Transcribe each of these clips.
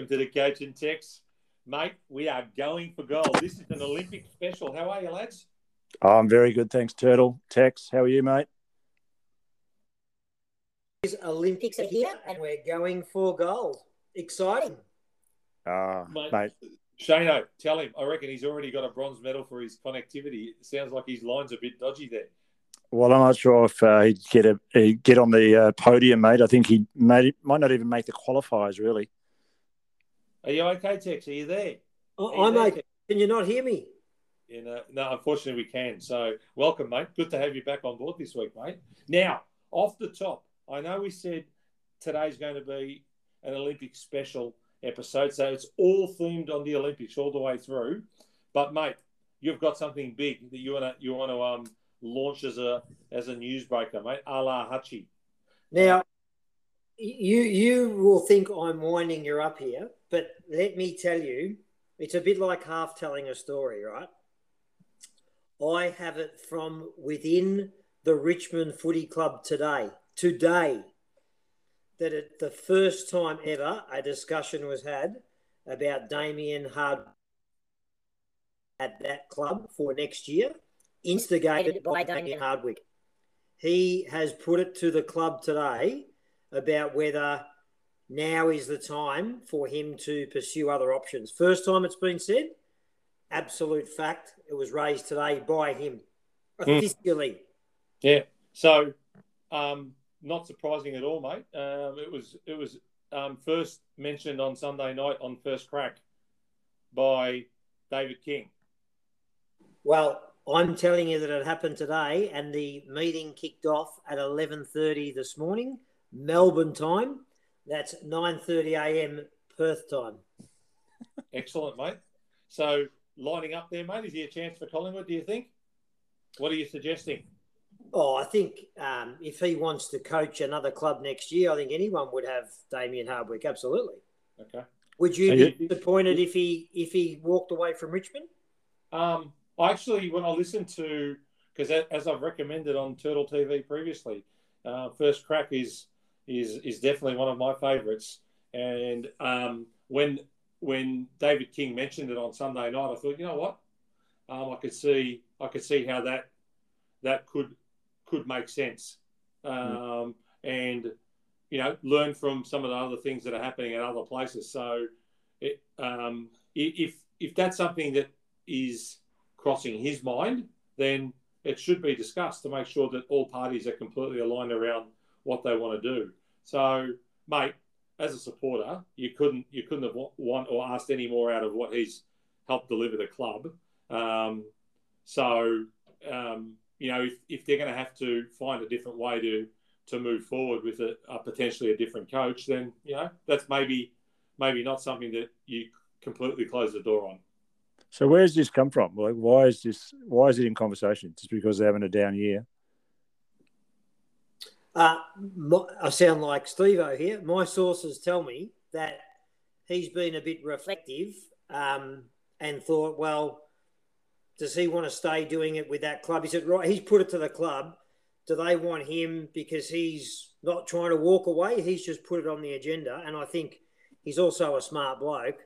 G'day, boys. Welcome to the Coach and Tex. Mate, we are going for gold. This is an Olympic special. How are you, lads? Oh, I'm very good. Thanks, Turtle. Tex, how are you, mate? These Olympics are here and we're going for gold. Exciting. Ah, Mate. mate. Shano, tell him. I reckon he's already got a bronze medal for his connectivity. It sounds like his line's a bit dodgy there. Well, I'm not sure if uh, he'd get a he'd get on the uh, podium, mate. I think he made, might not even make the qualifiers, really. Are you okay, Tex? Are you there? I- Are you I'm there, okay. Tex? Can you not hear me? Yeah, no, no, unfortunately, we can. So, welcome, mate. Good to have you back on board this week, mate. Now, off the top, I know we said today's going to be an Olympic special episode, so it's all themed on the Olympics all the way through. But, mate, you've got something big that you want to you want to um launch as a as a newsbreaker, mate. A la Hutchie. Now, you you will think I'm winding you up here, but let me tell you, it's a bit like half telling a story, right? I have it from within the Richmond Footy Club today. Today, that it, the first time ever a discussion was had about Damien Hard at that club for next year, instigated by Damien Hardwick. He has put it to the club today about whether now is the time for him to pursue other options. First time it's been said, absolute fact. It was raised today by him officially. Yeah. So, um, not surprising at all, mate. Um, it was it was um, first mentioned on Sunday night on First Crack by David King. Well, I'm telling you that it happened today, and the meeting kicked off at 11:30 this morning, Melbourne time. That's 9:30 a.m. Perth time. Excellent, mate. So lining up there, mate. Is there a chance for Collingwood? Do you think? What are you suggesting? Oh, I think um, if he wants to coach another club next year, I think anyone would have Damien Hardwick. Absolutely. Okay. Would you So be you- disappointed if he if he walked away from Richmond? Um, I actually, when I listened to, because as I've recommended on Turtle TV previously, uh, First Crack is is is definitely one of my favourites. And um, when when David King mentioned it on Sunday night, I thought, you know what, um, I could see I could see how that that could could make sense, um, and you know, learn from some of the other things that are happening at other places. So, it, um, if if that's something that is crossing his mind, then it should be discussed to make sure that all parties are completely aligned around what they want to do. So, mate, as a supporter, you couldn't you couldn't have want or asked any more out of what he's helped deliver the club. Um, so, um, you know, if, if they're going to have to find a different way to to move forward with a, a potentially a different coach, then you know that's maybe maybe not something that you completely close the door on. So where's this come from? Like, why is this? Why is it in conversation? Just because they're having a down year? Uh, my, I sound like Steve-O here. My sources tell me that he's been a bit reflective um, and thought, well, does he want to stay doing it with that club? He said, right, he's put it to the club. Do they want him because he's not trying to walk away? He's just put it on the agenda. And I think he's also a smart bloke.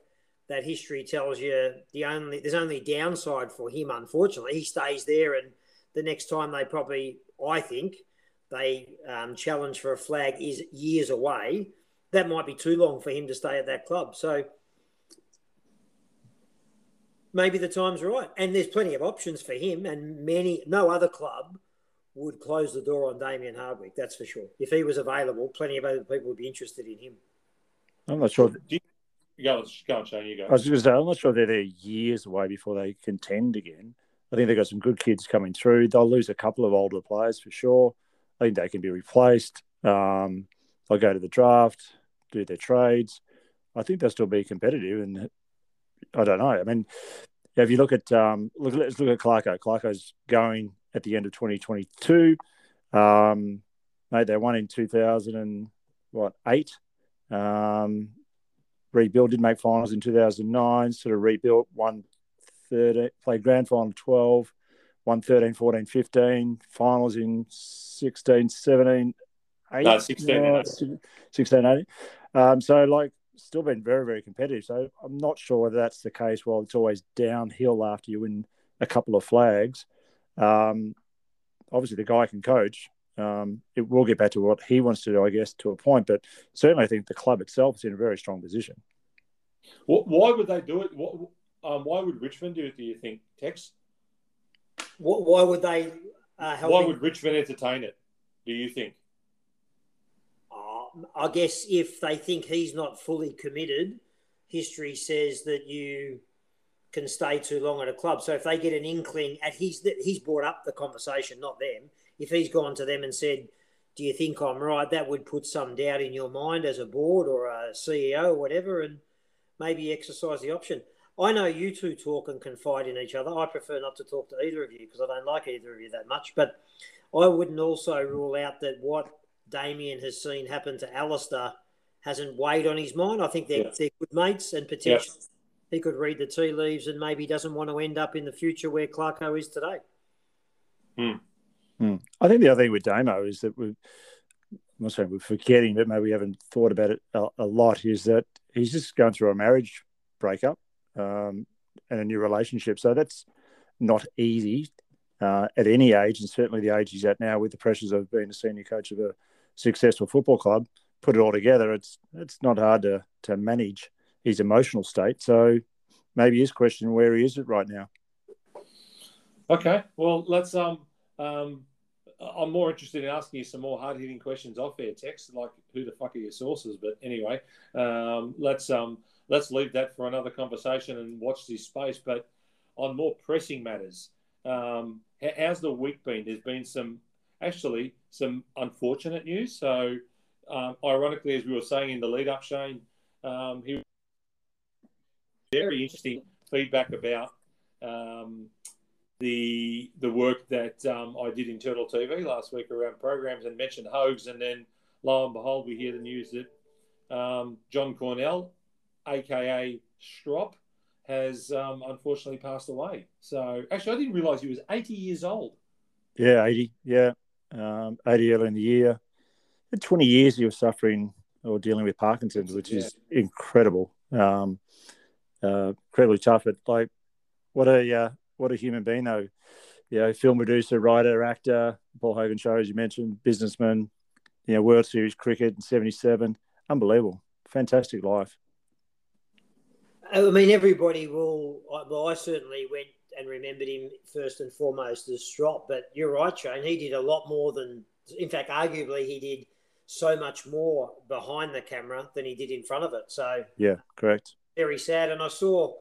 That history tells you the only there's only downside for him. Unfortunately, he stays there, and the next time they probably, I think, they um, challenge for a flag is years away. That might be too long for him to stay at that club. So maybe the time's right. And there's plenty of options for him, and many no other club would close the door on Damien Hardwick. That's for sure. If he was available, plenty of other people would be interested in him. I'm not sure. Do you, go go on, Shane. You go. I was going to say, I'm not sure they're there years away before they contend again. I think they've got some good kids coming through. They'll lose a couple of older players for sure. I think they can be replaced. Um, they'll go to the draft, do their trades. I think they'll still be competitive. And I don't know. I mean, if you look at um, look, let's look at Clarko. Clarko's going at the end of 2022. Um, mate, they won in 2000 and what eight. Um, rebuilt, did make finals in 2009, sort of rebuilt, won 13, played grand final 12, won 13, 14, 15, finals in 16, 17, 18. No, 16 and uh, 16, 18. Um, so, like, still been very, very competitive. So I'm not sure whether that's the case. Well, it's always downhill after you win a couple of flags, um, obviously the guy can coach. Um, it will get back to what he wants to do, I guess, to a point. But certainly, I think the club itself is in a very strong position. Why would they do it? What, um, why would Richmond do it? Do you think, Tex? Why would they? Uh, why would Richmond entertain it? Do you think? Uh, I guess if they think he's not fully committed, history says that you can stay too long at a club. So if they get an inkling, at he's that he's brought up the conversation, not them. If he's gone to them and said, "Do you think I'm right?" That would put some doubt in your mind as a board or a CEO or whatever, and maybe exercise the option. I know you two talk and confide in each other. I prefer not to talk to either of you because I don't like either of you that much. But I wouldn't also rule out that what Damien has seen happen to Alastair hasn't weighed on his mind. I think they're, yeah. they're good mates and potentially he could read the tea leaves and maybe doesn't want to end up in the future where Clarko is today. Hmm. Hmm. I think the other thing with Damo is that we're, I'm not saying we're forgetting, but maybe we haven't thought about it a, a lot, is that he's just going through a marriage breakup um, and a new relationship. So that's not easy uh, at any age, and certainly the age he's at now, with the pressures of being a senior coach of a successful football club. Put it all together, it's it's not hard to to manage his emotional state. So maybe his question where he is it right now. Okay, well let's um um. I'm more interested in asking you some more hard hitting questions off air Tex, like who the fuck are your sources? But anyway, um, let's um, let's leave that for another conversation and watch this space. But on more pressing matters, um, how's the week been? There's been some, actually, some unfortunate news. So, um, ironically, as we were saying in the lead up, Shane, um, he very interesting feedback about um, the the work that um, I did in Turtle TV last week around programs and mentioned Hogs, and then lo and behold, we hear the news that um, John Cornell aka Strop, has um, unfortunately passed away. So actually, I didn't realise he was 80 years old. Yeah, 80. Yeah, um, 80 early in the year. For 20 years, he was suffering or dealing with Parkinson's, which yeah. is incredible. Um, uh, incredibly tough. But like, what a uh, what a human being, though. You know, film producer, writer, actor, Paul Hogan show, as you mentioned, businessman. You know, World Series cricket in '77. Unbelievable, fantastic life. I mean, everybody will. Well, I certainly went and remembered him first and foremost as Strop. But you're right, Shane. He did a lot more than. In fact, arguably, he did so much more behind the camera than he did in front of it. So yeah, correct. Very sad. And I saw.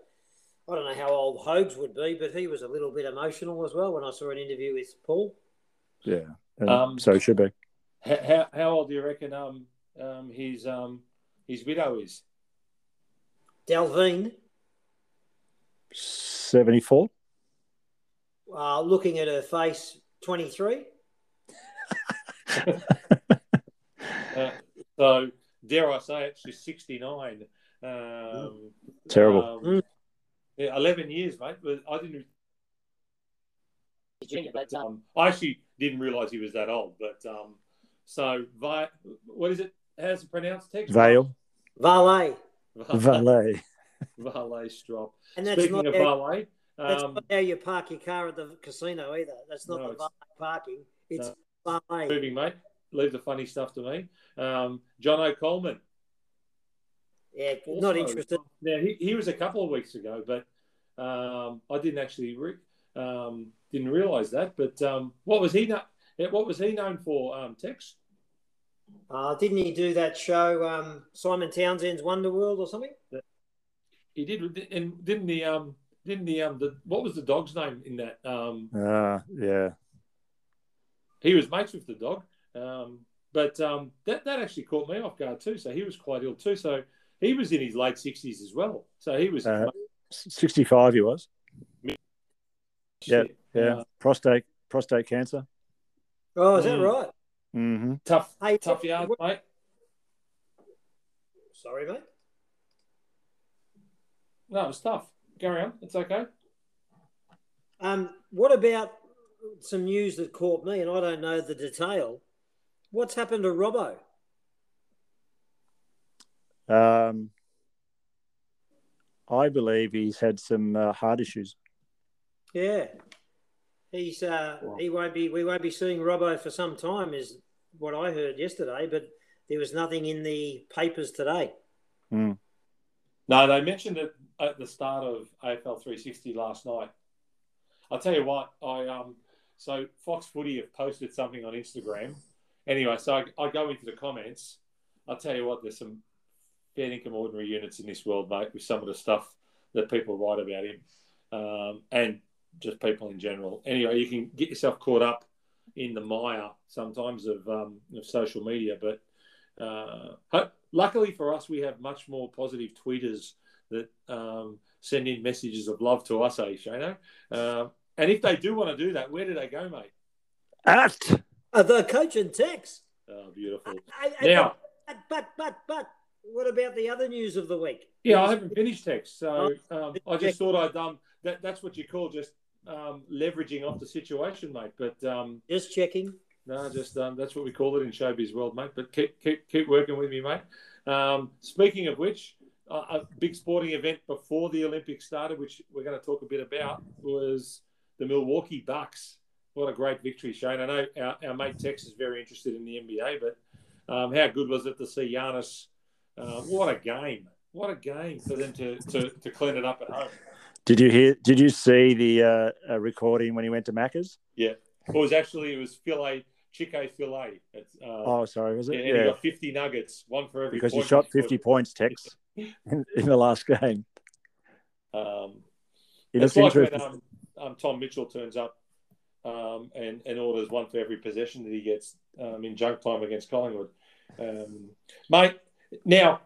I don't know how old Hogs would be, but he was a little bit emotional as well when I saw an interview with Paul. Yeah, um, so should be. How, how old do you reckon um, um, his um, his widow is? Delvene. 74. Uh, looking at her face, 23. uh, so, dare I say it, she's 69. Um, Terrible. Um, yeah, 11 years, mate. But I didn't. Um, I actually didn't realise he was that old. But um, so, Vi- what is it? How's it pronounced? Tex? Vale. Valet. Valet. valet strop. And that's Speaking not of how, valet, that's um, not how you park your car at the casino either. That's not No, the it's- valet parking. It's no. valet. moving, mate. Leave the funny stuff to me. Um, John O'Coleman. Yeah, not interested. Now he, he was a couple of weeks ago, but um, I didn't actually re- um, didn't realise that. But um, what was he? No- what was he known for? Um, Tex. Uh, didn't he do that show, um, Simon Townsend's Wonder World or something? He did, and didn't the um didn't the um the what was the dog's name in that um Uh, yeah. he was mates with the dog um but um that that actually caught me off guard too so he was quite ill too so he was in his late sixties as well so he was Uh, 65 he was. Yeah. Yeah. uh, prostate prostate cancer. Oh, is that Mm. right? Mm-hmm. tough Hey, tough what- yard what- mate Sorry, mate. no it was tough carry on it's okay Um, what about some news that caught me, and I don't know the detail? What's happened to Robbo? Um, I believe he's had some uh, heart issues. Yeah, he's uh, wow. he won't be. We won't be seeing Robbo for some time, is what I heard yesterday. But there was nothing in the papers today. Mm. No, they mentioned it at the start of AFL 360 last night. I'll tell you what, I um, so Fox Footy have posted something on Instagram. Anyway, so I, I go into the comments. I'll tell you what, there's some fair income ordinary units in this world, mate, with some of the stuff that people write about him, um, and just people in general. Anyway, you can get yourself caught up in the mire sometimes of, um, of social media, but uh, luckily for us, we have much more positive tweeters that um, send in messages of love to us, eh, Shano? Uh, and if they do want to do that, where do they go, mate? At uh, the coach and Tex. Oh, beautiful. I, I, now, but, but, but, but, what about the other news of the week? Yeah, I haven't finished Tex, so oh, um, I just thought I'd um that that's what you call just um, leveraging off the situation, mate. But um, just checking. No, just um, that's what we call it in showbiz world, mate. But keep keep keep working with me, mate. Um, speaking of which, a big sporting event before the Olympics started, which we're going to talk a bit about, was the Milwaukee Bucks. What a great victory, Shane. I know our, our mate Tex is very interested in the NBA, but um, how good was it to see Giannis? Uh, what a game! What a game for them to, to, to clean it up at home. Did you hear? Did you see the uh, uh, recording when he went to Macca's? Yeah, it was actually it was filet chicken filet. Uh, oh, sorry, was it? Yeah, he got fifty nuggets, one for every. Because he shot fifty points, Tex, in, in, the last game. Um, he looks like interesting. When, um, um, Tom Mitchell turns up um, and, and orders one for every possession that he gets um, in junk time against Collingwood. Um, mate, now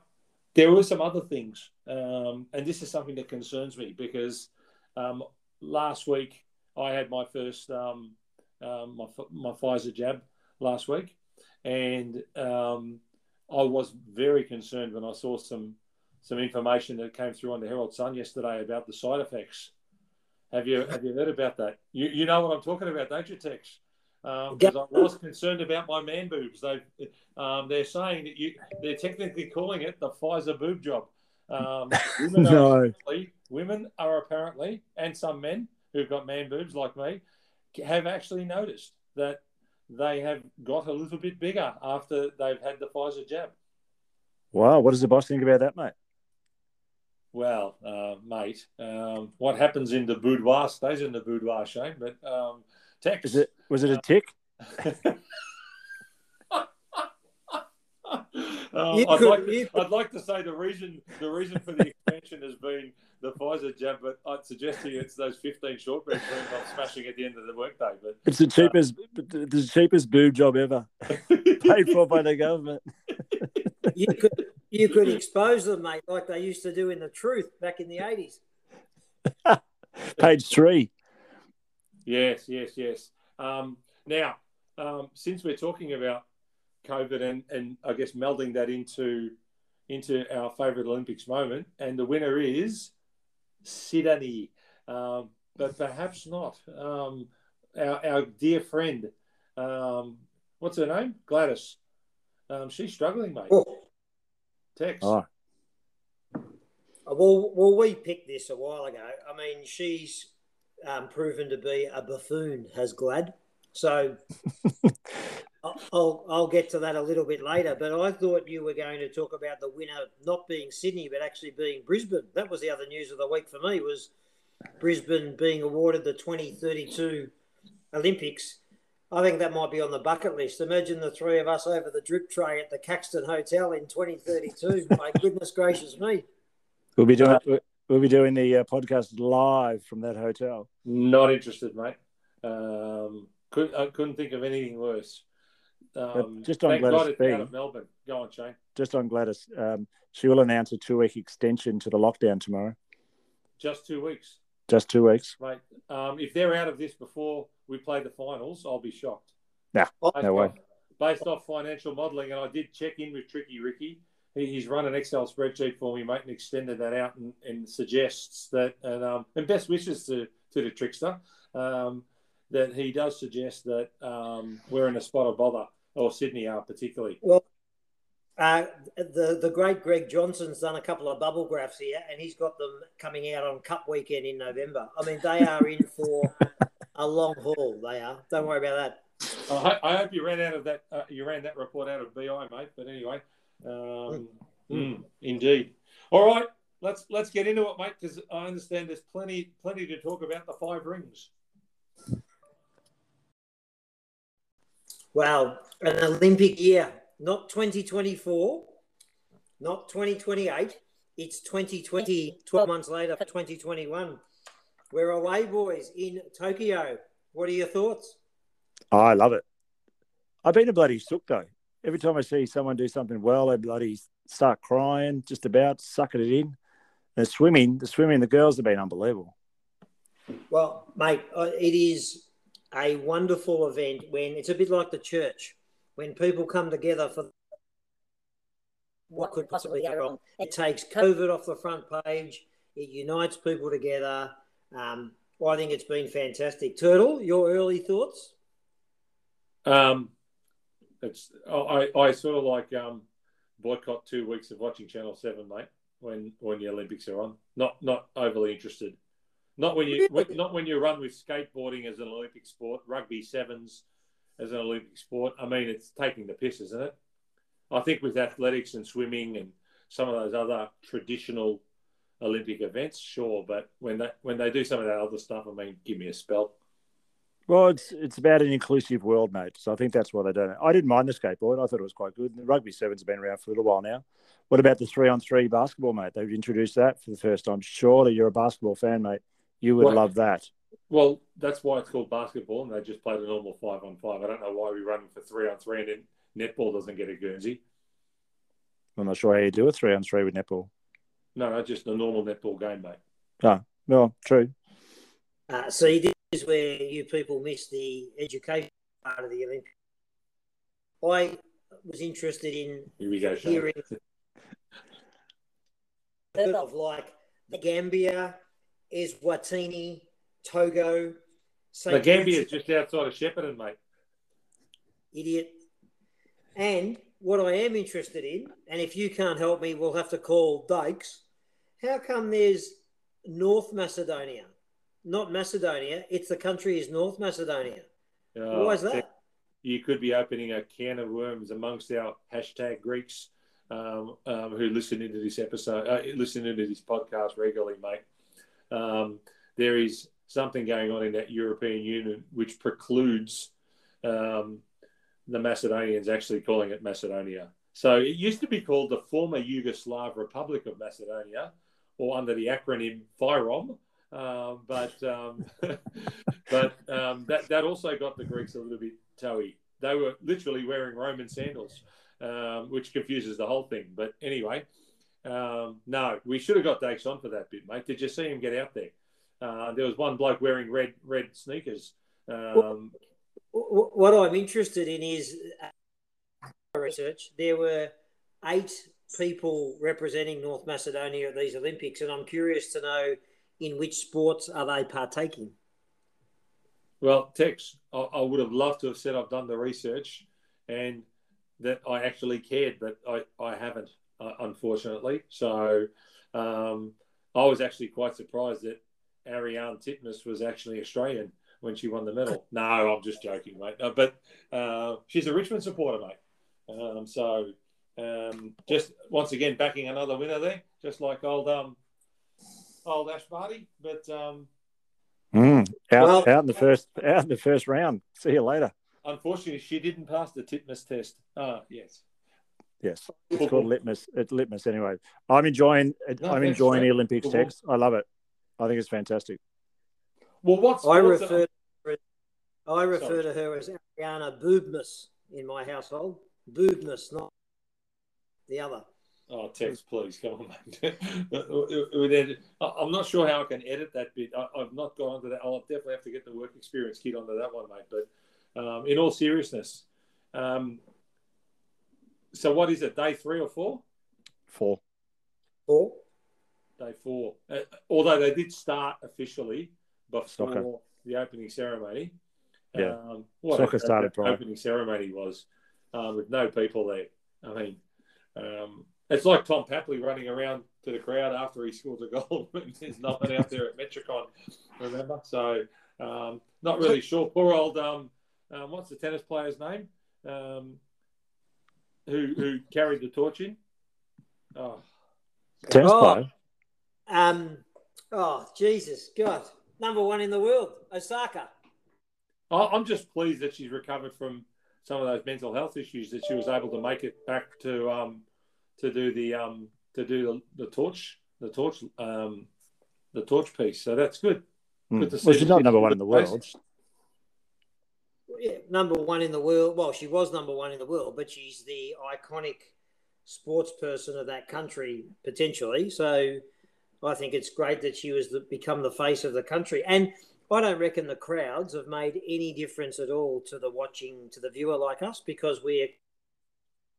there were some other things, um, and this is something that concerns me because um, last week I had my first um, my my Pfizer jab last week, and I was very concerned when I saw some some information that came through on the Herald Sun yesterday about the side effects have you have you heard about that? You you know what I'm talking about, don't you, Tex? Because um, I was concerned about my man boobs. They um, they're saying that you they're technically calling it the Pfizer boob job. Um, women, no. are women are apparently, and some men who've got man boobs like me, have actually noticed that they have got a little bit bigger after they've had the Pfizer jab. Wow, what does the boss think about that, mate? Well, uh, mate, um, what happens in the boudoir stays in the boudoir, Shane. But um, Tex, Is it was it a tick? Um, I'd, could, like to, I'd like to say the reason the reason for the expansion has been the Pfizer jab, but I'd suggest to you it's those 15 shortbread creams I'm smashing at the end of the workday. But it's the cheapest, uh, the cheapest boob job ever, paid for by the government. you could you could expose them, mate, like they used to do in the Truth back in the eighties. Page three. Yes, yes, yes. Um, now, um, since we're talking about COVID and, and I guess melding that into into our favourite Olympics moment, and the winner is Sydney, um, but perhaps not. Um, our, our dear friend, um, what's her name? Gladys. Um, she's struggling, mate. Oh. Tex. Oh. Well, well, we picked this a while ago. I mean, she's um, proven to be a buffoon, has Glad. So I'll I'll get to that a little bit later. But I thought you were going to talk about the winner not being Sydney, but actually being Brisbane. That was the other news of the week for me was Brisbane being awarded the 2032 Olympics. I think that might be on the bucket list. Imagine the three of us over the drip tray at the Caxton Hotel in 2032. My goodness gracious me! We'll be doing uh, we'll be doing the uh, podcast live from that hotel. Not interested, mate. Um, could, I couldn't think of anything worse. Um, just on Gladys out of Melbourne. Go on, Shane. Just on Gladys, um, she will announce a two-week extension to the lockdown tomorrow. Just two weeks. Just two weeks, mate. Um, if they're out of this before we play the finals, I'll be shocked. Nah, no way. based off financial modelling, and I did check in with Tricky Ricky. He, he's run an Excel spreadsheet for me, mate, and extended that out and, and suggests that, and, um, and best wishes to, to the trickster, um, that he does suggest that um, we're in a spot of bother, or Sydney are particularly. Well, Uh, the the great Greg Johnson's done a couple of bubble graphs here, and he's got them coming out on Cup weekend in November. I mean, they are in for a long haul. They are. Don't worry about that. I, I hope you ran out of that. Uh, you ran that report out of BI, mate. But anyway, um, mm. Mm, indeed. All right, let's let's get into it, mate, because I understand there's plenty plenty to talk about the five rings. Wow, an Olympic year, not 2024, not 2028. It's 2020, 12 months later 2021. We're away, boys, in Tokyo. What are your thoughts? I love it. I've been a bloody sook, though. Every time I see someone do something well, I bloody start crying, just about sucking it in. The swimming, the swimming, the girls have been unbelievable. Well, mate, uh, it is a wonderful event when it's a bit like the church when people come together for what could possibly go wrong. It takes COVID off the front page. It unites people together. Um, well, I think it's been fantastic. Turtle, your early thoughts? Um, it's I, I sort of like um, boycott two weeks of watching Channel Seven, mate. When when the Olympics are on, not not overly interested. Not when you not when you run with skateboarding as an Olympic sport, rugby sevens as an Olympic sport. I mean, it's taking the piss, isn't it? I think with athletics and swimming and some of those other traditional Olympic events, sure, but when they when they do some of that other stuff, I mean, give me a spell. Well, it's it's about an inclusive world, mate. So I think that's why they don't. I didn't mind the skateboard. I thought it was quite good. The rugby sevens have been around for a little while now. What about the three on three basketball, mate? They've introduced that for the first time. Surely you're a basketball fan, mate. You would well, love that. Well, that's why it's called basketball, and they just play the normal five on five. I don't know why we run for three on three, and then netball doesn't get a Guernsey. I'm not sure how you do a three on three with netball. No, no, just a normal netball game, mate. Ah, well, true. Uh, see, this is where you people miss the education part of the Olympics. I was interested in Here we go, hearing of like the Gambia, Eswatini, Togo. St. The Gambia is just outside of Shepparton, mate. Idiot. And what I am interested in, and if you can't help me, we'll have to call Dakes. How come there's North Macedonia? Not Macedonia, it's the country is North Macedonia. Why is that? You could be opening a can of worms amongst our hashtag Greeks um, um, who listen into this episode, uh, listen into this podcast regularly, mate. Um, there is something going on in that European Union which precludes um, the Macedonians actually calling it Macedonia. So it used to be called the former Yugoslav Republic of Macedonia, or under the acronym FYROM. Um, but um, but um, that that also got the Greeks a little bit toey. They were literally wearing Roman sandals, um, which confuses the whole thing. But anyway, um, no, we should have got Dakes on for that bit, mate. Did you see him get out there? Uh, there was one bloke wearing red red sneakers. Um, what I'm interested in is uh, research. There were eight people representing North Macedonia at these Olympics, and I'm curious to know in which sports are they partaking. Well, Tex, I, I would have loved to have said I've done the research and that I actually cared, but I, I haven't, uh, unfortunately. So um, I was actually quite surprised that Ariarne Titmus was actually Australian when she won the medal. No, I'm just joking, mate. Uh, but uh, she's a Richmond supporter, mate. Um, so um, just once again backing another winner there, just like old um, old Ash Barty. But um, mm, out, well, out in the first out in the first round. See you later. Unfortunately, she didn't pass the Titmus test. Ah, yes. Yes, it's called litmus. It's litmus anyway. I'm enjoying. No, I'm enjoying the Olympics Tex. I love it. I think it's fantastic. Well, what's I refer to, I refer Sorry. to her as Ariana Boobness in my household. Boobness, not the other. Oh, Tex, please come on, mate. I'm not sure how I can edit that bit. I, have not gone onto that. I'll definitely have to get the work experience kit onto that one, mate. But um, in all seriousness, um, so what is it? Day three or four? Four. Four. Day four. Uh, although they did start officially before Soccer. the opening ceremony. Yeah. Um, what Soccer a, started prior. Opening ceremony was uh, with no people there. I mean, Um, it's like Tom Papley running around to the crowd after he scores a goal when there's nothing out there at Metricon, remember? So, um, not really sure. Poor old, um, um, what's the tennis player's name? Um, who, who carried the torch in? Oh. Tennis Oh. player. Um, oh, Jesus, God. Number one in the world, Osaka. I- I'm just pleased that she's recovered from some of those mental health issues that she was able to make it back to um, to do the um, to do the, the torch the torch um, the torch piece. So that's good. Mm. Good to see Well, she's not number one in the world. Yeah, number one in the world. Well, she was number one in the world, but she's the iconic sports person of that country potentially. So I think it's great that she was the, become the face of the country. And I don't reckon the crowds have made any difference at all to the watching to the viewer like us because we're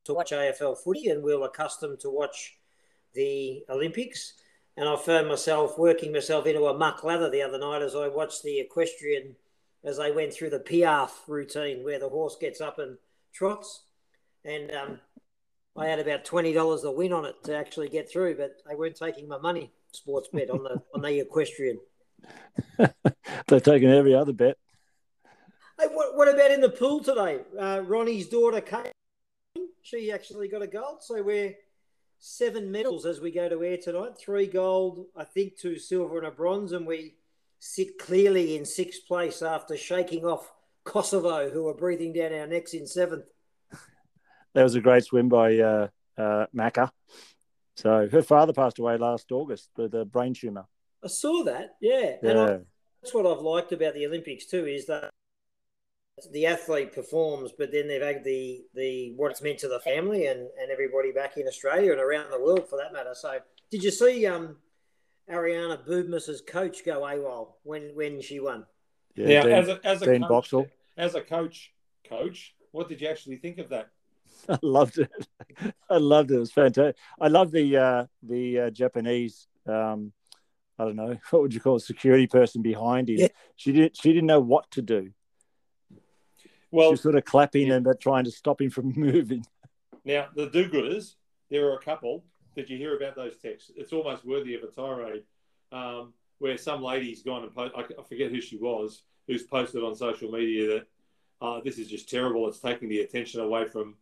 to watch AFL footy and we're accustomed to watch the Olympics. And I found myself working myself into a muck lather the other night as I watched the equestrian as they went through the piaffe routine where the horse gets up and trots. And um, I had about twenty dollars to win on it to actually get through, but they weren't taking my money. Sports bet on the on the equestrian. They're taking every other bet. Hey, what, what about in the pool today? Uh, Ronnie's daughter Kate, she actually got a gold. So we're seven medals as we go to air tonight. Three gold, I think two silver and a bronze, and we sit clearly in sixth place after shaking off Kosovo, who are breathing down our necks in seventh. That was a great swim by uh, uh, Macca. So her father passed away last August with a brain tumor. I saw that, yeah. And I, Yeah, that's what I've liked about the Olympics too is that the athlete performs, but then they've had the the what it's meant to the family and, and everybody back in Australia and around the world for that matter. So, did you see um, Ariana Boobmus's coach go AWOL when when she won? yeah. Now, Dean, as a, as a Dean coach, Boxall. as a coach, coach, what did you actually think of that? I loved it. I loved it. It was fantastic. I love the uh, the uh, Japanese. Um, I don't know what would you call it, security person behind him. Yeah. She didn't. She didn't know what to do. She Well, was sort of clapping yeah. and but trying to stop him from moving. now the do-gooders, there are a couple. Did you hear about those texts? It's almost worthy of a tirade. Um, where some lady's gone and post, I I forget who she was, who's posted on social media that uh, this is just terrible. It's taking the attention away from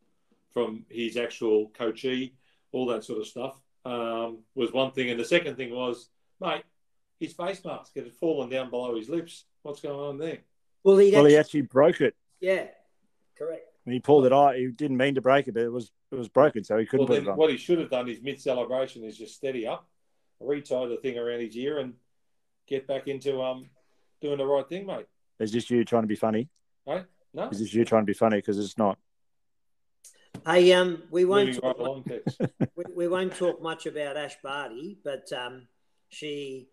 from his actual coachee, all that sort of stuff. Um, was one thing, and the second thing was, mate, his face mask it had fallen down below his lips. What's going on there? Well, he Well, he actually broke it. Yeah, correct. When he pulled it off, he didn't mean to break it, but it was it was broken, so he couldn't Well, put then it on. what he should have done is mid celebration is just steady up, retie the thing around his ear, and get back into um doing the right thing, mate. Is this you trying to be funny? No, Is this you trying to be funny? Because it's not. Hey, um, we won't moving talk right along, we, we won't talk much about Ash Barty, but um, she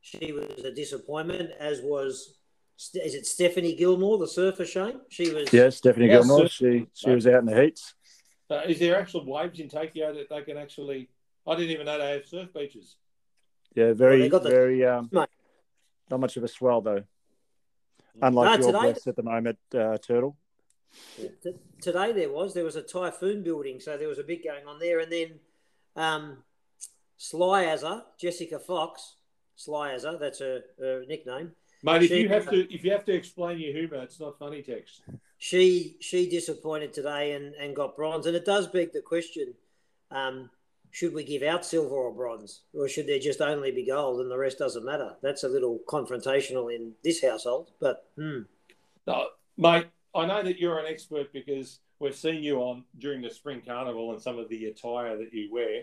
she was a disappointment, as was is it Stephanie Gilmore, the surfer Shane? She was Yeah, Stephanie Yes, Gilmore. She she was out in the heats. Uh, is there actual waves in Tokyo that they can actually? I didn't even know they have surf beaches. Yeah, very they got the- very um, Mate. not much of a swell though. Unlike No, your today- place at the moment, uh, Turtle. T- today there was there was a typhoon building, so there was a bit going on there, and then um, Slyazer, Jessica Fox, Sly Slyazer, that's her, her nickname. Mate, if She- you have to, if you have to explain your humour, it's not funny, Tex. She she disappointed today and, and got bronze, and it does beg the question: um, should we give out silver or bronze, or should there just only be gold and the rest doesn't matter? That's a little confrontational in this household, but hmm. No, mate, I know that you're an expert because we've seen you on during the spring carnival and some of the attire that you wear.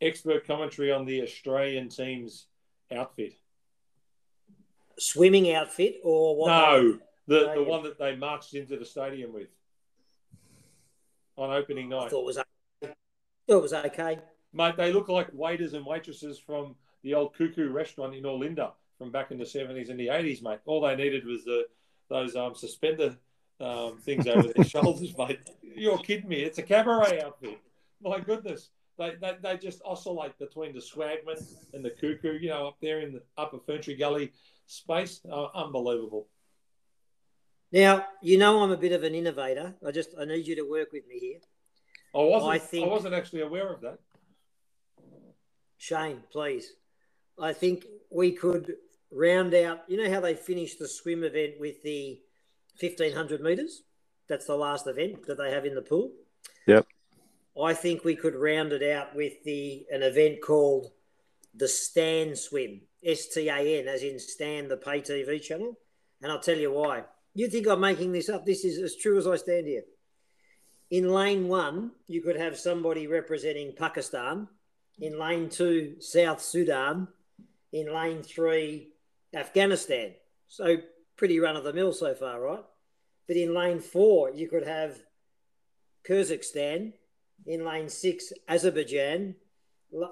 Expert commentary on the Australian team's outfit. Swimming outfit or what? No, the, the one that they marched into the stadium with on opening I night. thought it was okay. It was okay. Mate, they look like waiters and waitresses from the old Cuckoo restaurant in Olinda from back in the 70s and the 80s, mate. All they needed was the those um, suspender um, things over their shoulders, mate. You're kidding me. It's a cabaret outfit. My goodness. They, they, they just oscillate between the swagman and the cuckoo, you know, up there in the upper Ferntree Gully space. Uh, unbelievable. Now, you know I'm a bit of an innovator. I just I need you to work with me here. I wasn't. I I, wasn't actually aware of that. Shane, please. I think we could round out. You know how they finished the swim event with the 1500 meters? That's the last event that they have in the pool. Yep. I think we could round it out with the an event called the Stan Swim, S T A N, as in Stan, the pay TV channel. And I'll tell you why. You think I'm making this up? This is as true as I stand here. In lane one, you could have somebody representing Pakistan. In lane two, South Sudan. In lane three, Afghanistan. So pretty run of the mill so far, right? But in lane four, you could have Kazakhstan. In lane six, Azerbaijan.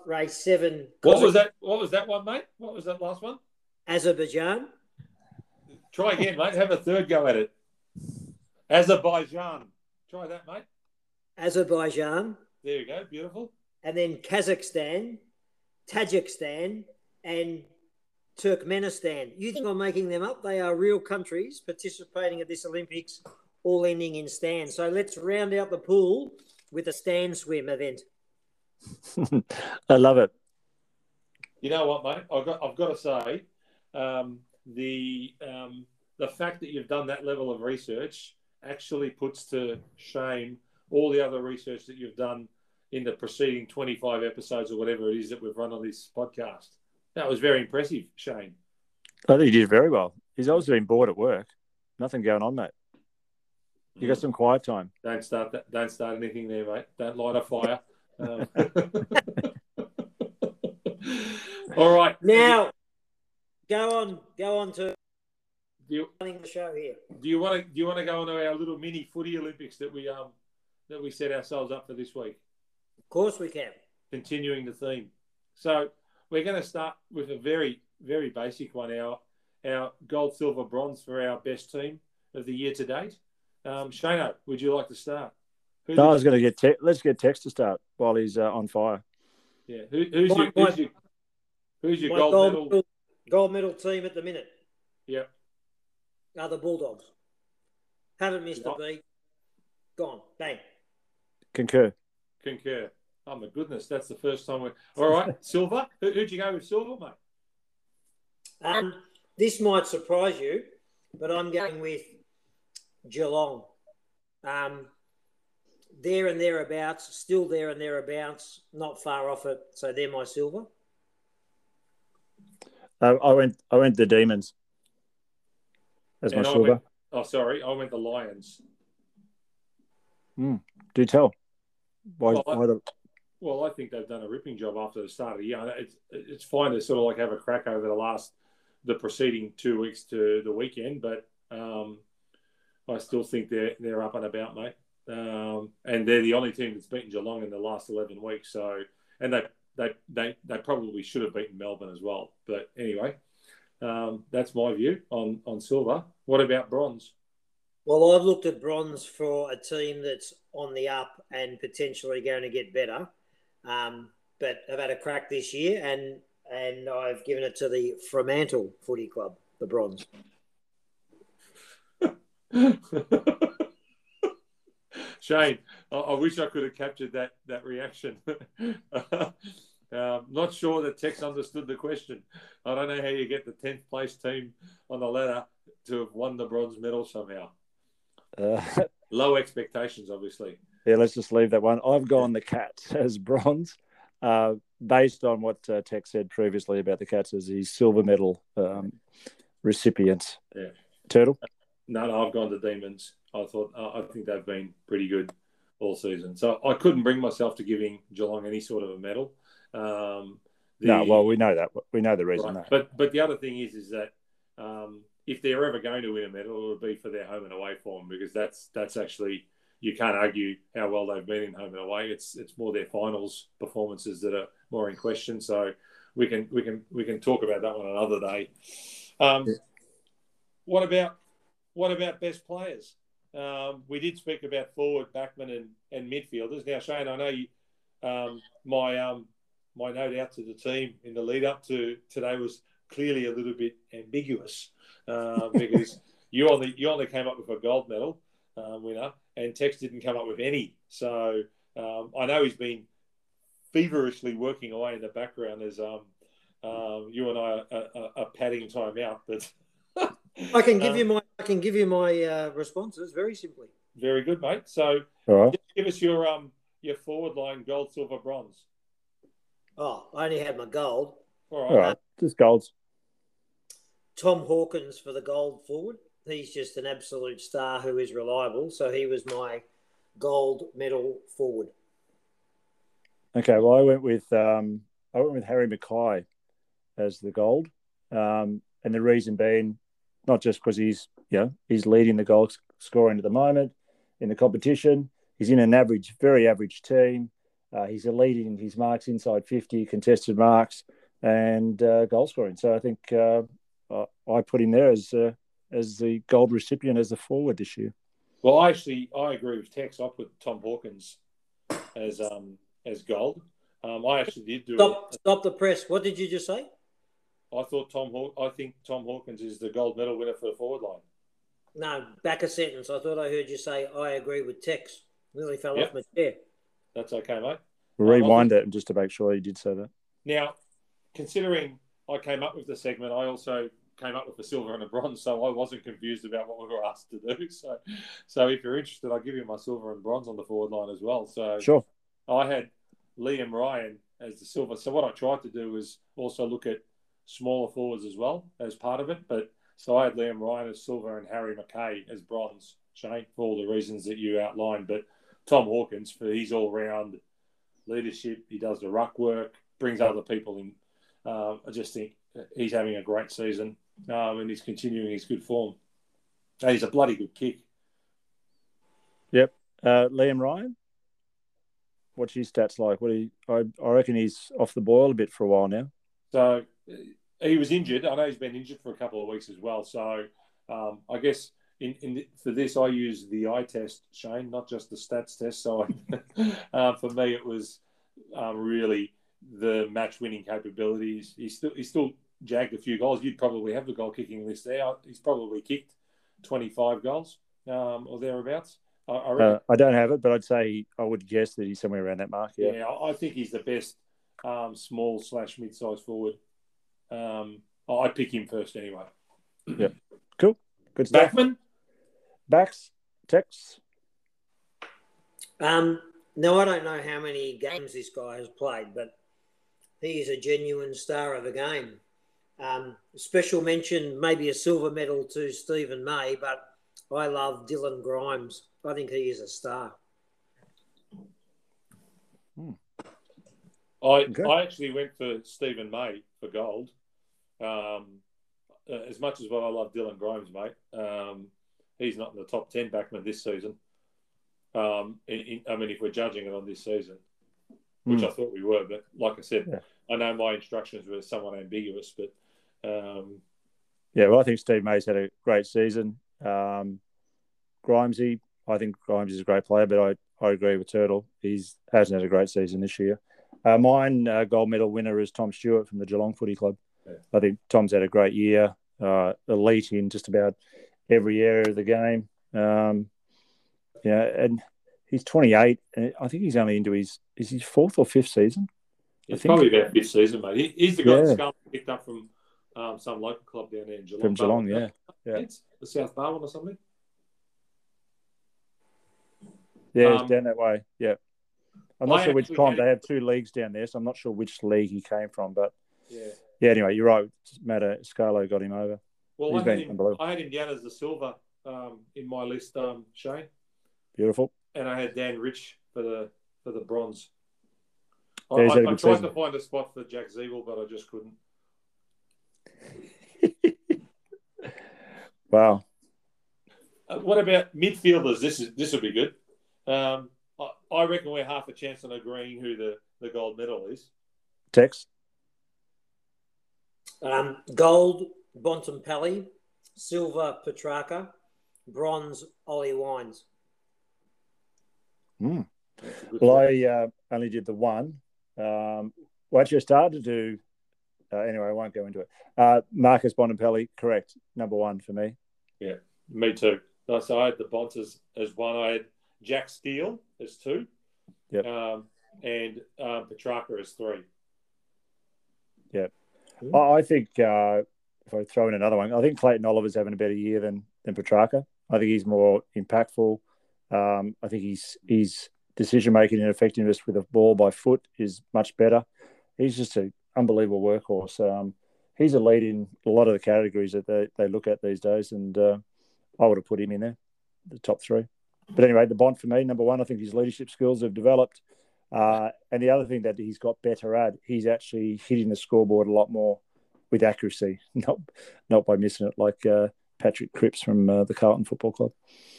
Race seven, What was that? What was that one, mate? What was that last one? Azerbaijan. Try again, mate. Have a third go at it. Azerbaijan. Try that, mate. Azerbaijan. There you go. Beautiful. and then Kazakhstan, Tajikistan, and Turkmenistan. You think I'm making them up? They are real countries participating at this Olympics, all ending in stand. So let's round out the pool with a stand swim event. I love it. You know what, mate? I've got, I've got to say, um, the um, the fact that you've done that level of research actually puts to shame all the other research that you've done in the preceding 25 episodes or whatever it is that we've run on this podcast. That was very impressive, Shane. I think he did very well. He's always been bored at work. Nothing going on, mate. You got some quiet time. Don't start that. Don't start anything there, mate. Don't light a fire. Um, all right. Now, go on, go on to do you, running the show here. do you want to do you want to go on to our little mini footy Olympics that we um that we set ourselves up for this week? Of course, we can. continuing the theme. So we're going to start with a very, very basic one. Our our gold, silver, bronze for our best team of the year to date. Um, Shano, would you like to start? Who's No, I was going to get te- let's get Tex to start while he's uh, on fire. yeah, who, who's, My- your, who's my- your who's your gold, gold, medal? medal, gold medal team at the minute Yeah, are the Bulldogs. Haven't missed Right. a beat. Gone. Bang. Concur. concur. Oh my goodness, that's the first time we. All right, silver. Who, who'd you go with, silver, mate? Um, this might surprise you, but I'm going with Geelong. Um, there and thereabouts, still there and thereabouts, not far off it. So they're my silver. Uh, I went. I went the Demons as my And I silver. went- Oh, sorry, I went the Lions. Do tell. Why? Well, I- why the, Well, I think they've done a ripping job after the start of the year. It's, it's fine to sort of like have a crack over the last, the preceding two weeks to the weekend, but um, I still think they're they're up and about, mate. Um, and they're the only team that's beaten Geelong in the last eleven weeks. So, and they they they, they probably should have beaten Melbourne as well. But anyway, um, that's my view on on silver. What about bronze? Well, I've looked at bronze for a team that's on the up and potentially going to get better. Um, but I've had a crack this year, and and I've given it to the Fremantle Footy Club, the bronze. Shane, I, I wish I could have captured that that reaction. um, not sure that Tex understood the question. I don't know how you get the tenth place team on the ladder to have won the bronze medal somehow. uh, Low expectations, obviously. yeah, let's just leave that one. I've gone the Cats as bronze, uh, based on what uh, Tex said previously about the Cats as his silver medal um, recipient. Yeah. Turtle. No, no, I've gone to Demons. I thought I I think they've been pretty good all season. So I couldn't bring myself to giving Geelong any sort of a medal. Um, the- no, well, we know that. We know the reason. Right. But but the other thing is is that um, if they're ever going to win a medal, it will be for their home and away form because that's that's actually you can't argue how well they've been in home and away. It's it's more their finals performances that are more in question. So we can we can we can talk about that one another day. Um, Yeah. What about what about best players? Um, we did speak about forward, backman, and, and midfielders. Now, Shane, I know you, um, my um, my note out to the team in the lead up to today was clearly a little bit ambiguous uh, because you only you only came up with a gold medal uh, winner, and Tex didn't come up with any. So um, I know he's been feverishly working away in the background as um, um, you and I are, are, are padding time out. But I can give Um, you my I can give you my uh, responses very simply. very good, mate. So All right. just give us your um your forward line: gold, silver, bronze. Oh, I only had my gold. All right. All right. Just golds. Tom Hawkins for the gold forward. He's just an absolute star who is reliable. So he was my gold medal forward. Okay. Well, I went with um, I went with Harry McKay as the gold, um, and the reason being not just because he's you know he's leading the goal scoring at the moment in the competition. He's in an average, very average team. Uh, he's a lead in his marks inside fifty contested marks and uh, goal scoring. So I think uh, I I put him there as uh, as the gold recipient as the forward this year. Well, I actually I agree with Tex. I put Tom Hawkins as um as gold. Um, I actually did do Stop, it. stop the press. What did you just say? I thought Tom Haw- I think Tom Hawkins is the gold medal winner for the forward line. No, back a sentence. I thought I heard you say I agree with Tex. Nearly fell Yep. off my chair. That's okay, mate. We'll rewind it just to make sure you did say that. Now, considering I came up with the segment, I also came up with a silver and a bronze, so I wasn't confused about what we were asked to do. So, so if you're interested, I'll give you my silver and bronze on the forward line as well. So, Sure. I had Liam Ryan as the silver. So what I tried to do was also look at smaller forwards as well as part of it. But so I had Liam Ryan as silver and Harry McKay as bronze, Shane, for all the reasons that you outlined. But Tom Hawkins for his all round leadership, he does the ruck work, brings other people in. Um, I just think he's having a great season um, and he's continuing his good form. And he's a bloody good kick. Yep. Uh, Liam Ryan, what's his stats like? What he, I, I reckon he's off the boil a bit for a while now. So he was injured. I know he's been injured for a couple of weeks as well. So um, I guess in, in for this, I use the eye test, Shane, not just the stats test. So I, uh, for me, it was um, really the match winning capabilities. He's still he's still jagged a few goals. You'd probably have the goal kicking list there. He's probably kicked twenty five goals um, or thereabouts. I, I Uh, I don't have it, but I'd say I would guess that he's somewhere around that mark. Yeah. yeah, I think he's the best um, small slash mid sized forward. Um, I'd pick him first anyway. Yeah. Cool. Good stuff. Backman, Backs, Tex. Um, no, I don't know how many games this guy has played, but he is a genuine star of the game. Um, special mention, maybe a silver medal to Steven May, but I love Dylan Grimes. I think he is a star. I Okay. I actually went for Steven May for gold. Um, uh, as much as what I love Dylan Grimes, mate, um, he's not in the top ten backman this season. Um, in, in, I mean, if we're judging it on this season, which Hmm. I thought we were, but like I said, Yeah. I know my instructions were somewhat ambiguous, but um, Yeah, well, I think Steve May's had a great season. Um, Grimesy, I think Grimes is a great player, but I, I agree with Turtle. He's hasn't had a great season this year. Uh, mine uh, gold medal winner is Tom Stewart from the Geelong Footy Club. Yeah. I think Tom's had a great year, uh, elite in just about every area of the game. Um, yeah, and he's 28. And I think he's only into his is his fourth or fifth season. it's think- probably about fifth season, mate. He, he's the guy Yeah. that's picked up from um, some local club down there in Geelong. From Geelong, yeah. Yeah. It's the South Barwon or something. Yeah, Um, down that way. Yeah. I'm not I sure which comp. had- They have two leagues down there, so I'm not sure which league he came from. But Yeah. yeah, anyway, you're right. Matter Scarlo got him over. Well, He's I had, him. I had Indiana as the silver um, in my list, um, Shane, Beautiful. and I had Dan Rich for the for the bronze. I, he's had a I, I tried season. to find a spot for Jack Ziebell, but I just couldn't. Wow. Uh, what about midfielders? This is this would be good. Um, I, I reckon we're half a chance on agreeing who the, the gold medal is. Tex. Um, gold, Bontempelli. Silver, Petracca. Bronze, Ollie Wines. Hmm. That's a good Well, one. I uh, only did the one. Um, well, actually, I started to do. Uh, anyway, I won't go into it. Uh, Marcus Bontempelli, correct. Number one for me. Yeah, me too. No, So I had the Bonts as, as one. I had Jack Steele is two. Yep. Um, and um, Petracca is three. Yeah. I I think uh, if I throw in another one, I think Clayton Oliver's having a better year than than Petracca. I think he's more impactful. Um, I think he's his decision making and effectiveness with a ball by foot is much better. He's just an unbelievable workhorse. Um, he's a lead in a lot of the categories that they, they look at these days, and uh, I would have put him in there, the top three. But anyway, the Bond for me, number one, I think his leadership skills have developed. Uh, and the other thing that he's got better at, he's actually hitting the scoreboard a lot more with accuracy, not not by missing it like uh, Patrick Cripps from uh, the Carlton Football Club.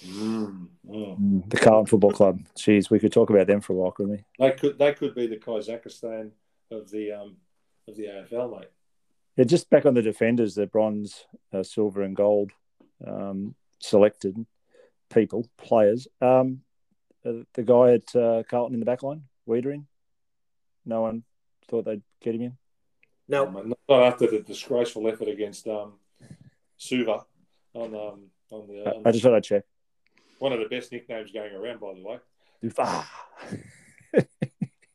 Mm, mm. Mm, The Carlton Football Club. Jeez, we could talk about them for a while, couldn't we? They could they could be the Kazakhstan of the um of the AFL, mate. Yeah, just back on the defenders, the bronze, uh, silver, and gold um, selected people, players. Um, uh, the guy at uh, Carlton in the back line, Weitering, no one thought they'd get him in. No, Not after the disgraceful effort against um Suva on um on the, on I just thought I'd check. one of the best nicknames going around, by the way. Ah,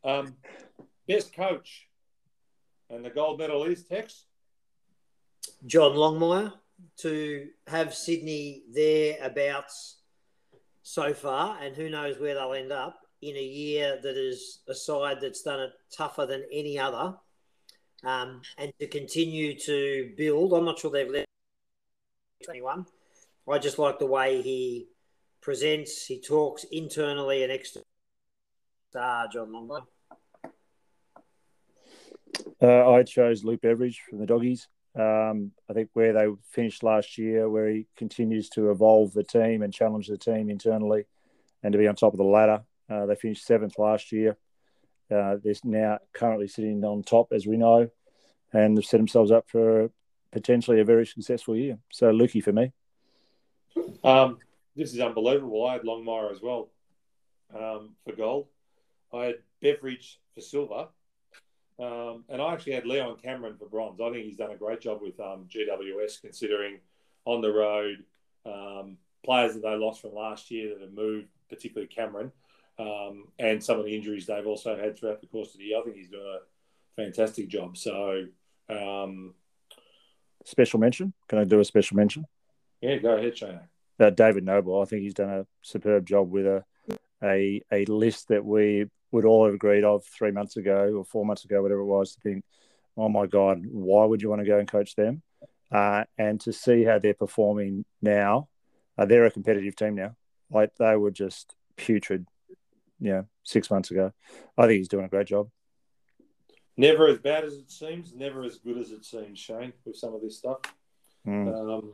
Um, best coach, and the gold medal is Tex. John Longmire to have Sydney thereabouts so far, and who knows where they'll end up in a year that is a side that's done it tougher than any other, um, and to continue to build. I'm not sure they've left 21. I just like the way he presents, he talks internally and externally. Star John Longmire. Uh, I chose Luke Beveridge from the Doggies. Um, I think where they finished last year, where he continues to evolve the team and challenge the team internally, and to be on top of the ladder. Uh, they finished seventh last year. Uh, they're now currently sitting on top, as we know, and they've set themselves up for potentially a very successful year. So, Lukey for me. Um, this is unbelievable. I had Longmire as well um, for gold. I had Beveridge for silver. Um, and I actually had Leon Cameron for bronze. I think he's done a great job with um, GWS, considering on the road um, players that they lost from last year that have moved, particularly Cameron, um, and some of the injuries they've also had throughout the course of the year. I think he's doing a fantastic job. So, um, Special mention. Can I do a special mention? yeah, go ahead, Shane. uh, David Noble. I think he's done a superb job with a a a list that we would all have agreed of three months ago or four months ago, whatever it was. To think, oh my God, why would you want to go and coach them? Uh, and to see how they're performing now, uh, they're a competitive team now. Like they were just putrid, you know, six months ago. I think he's doing a great job. Never as bad as it seems, never as good as it seems, Shane, with some of this stuff. Mm. Um,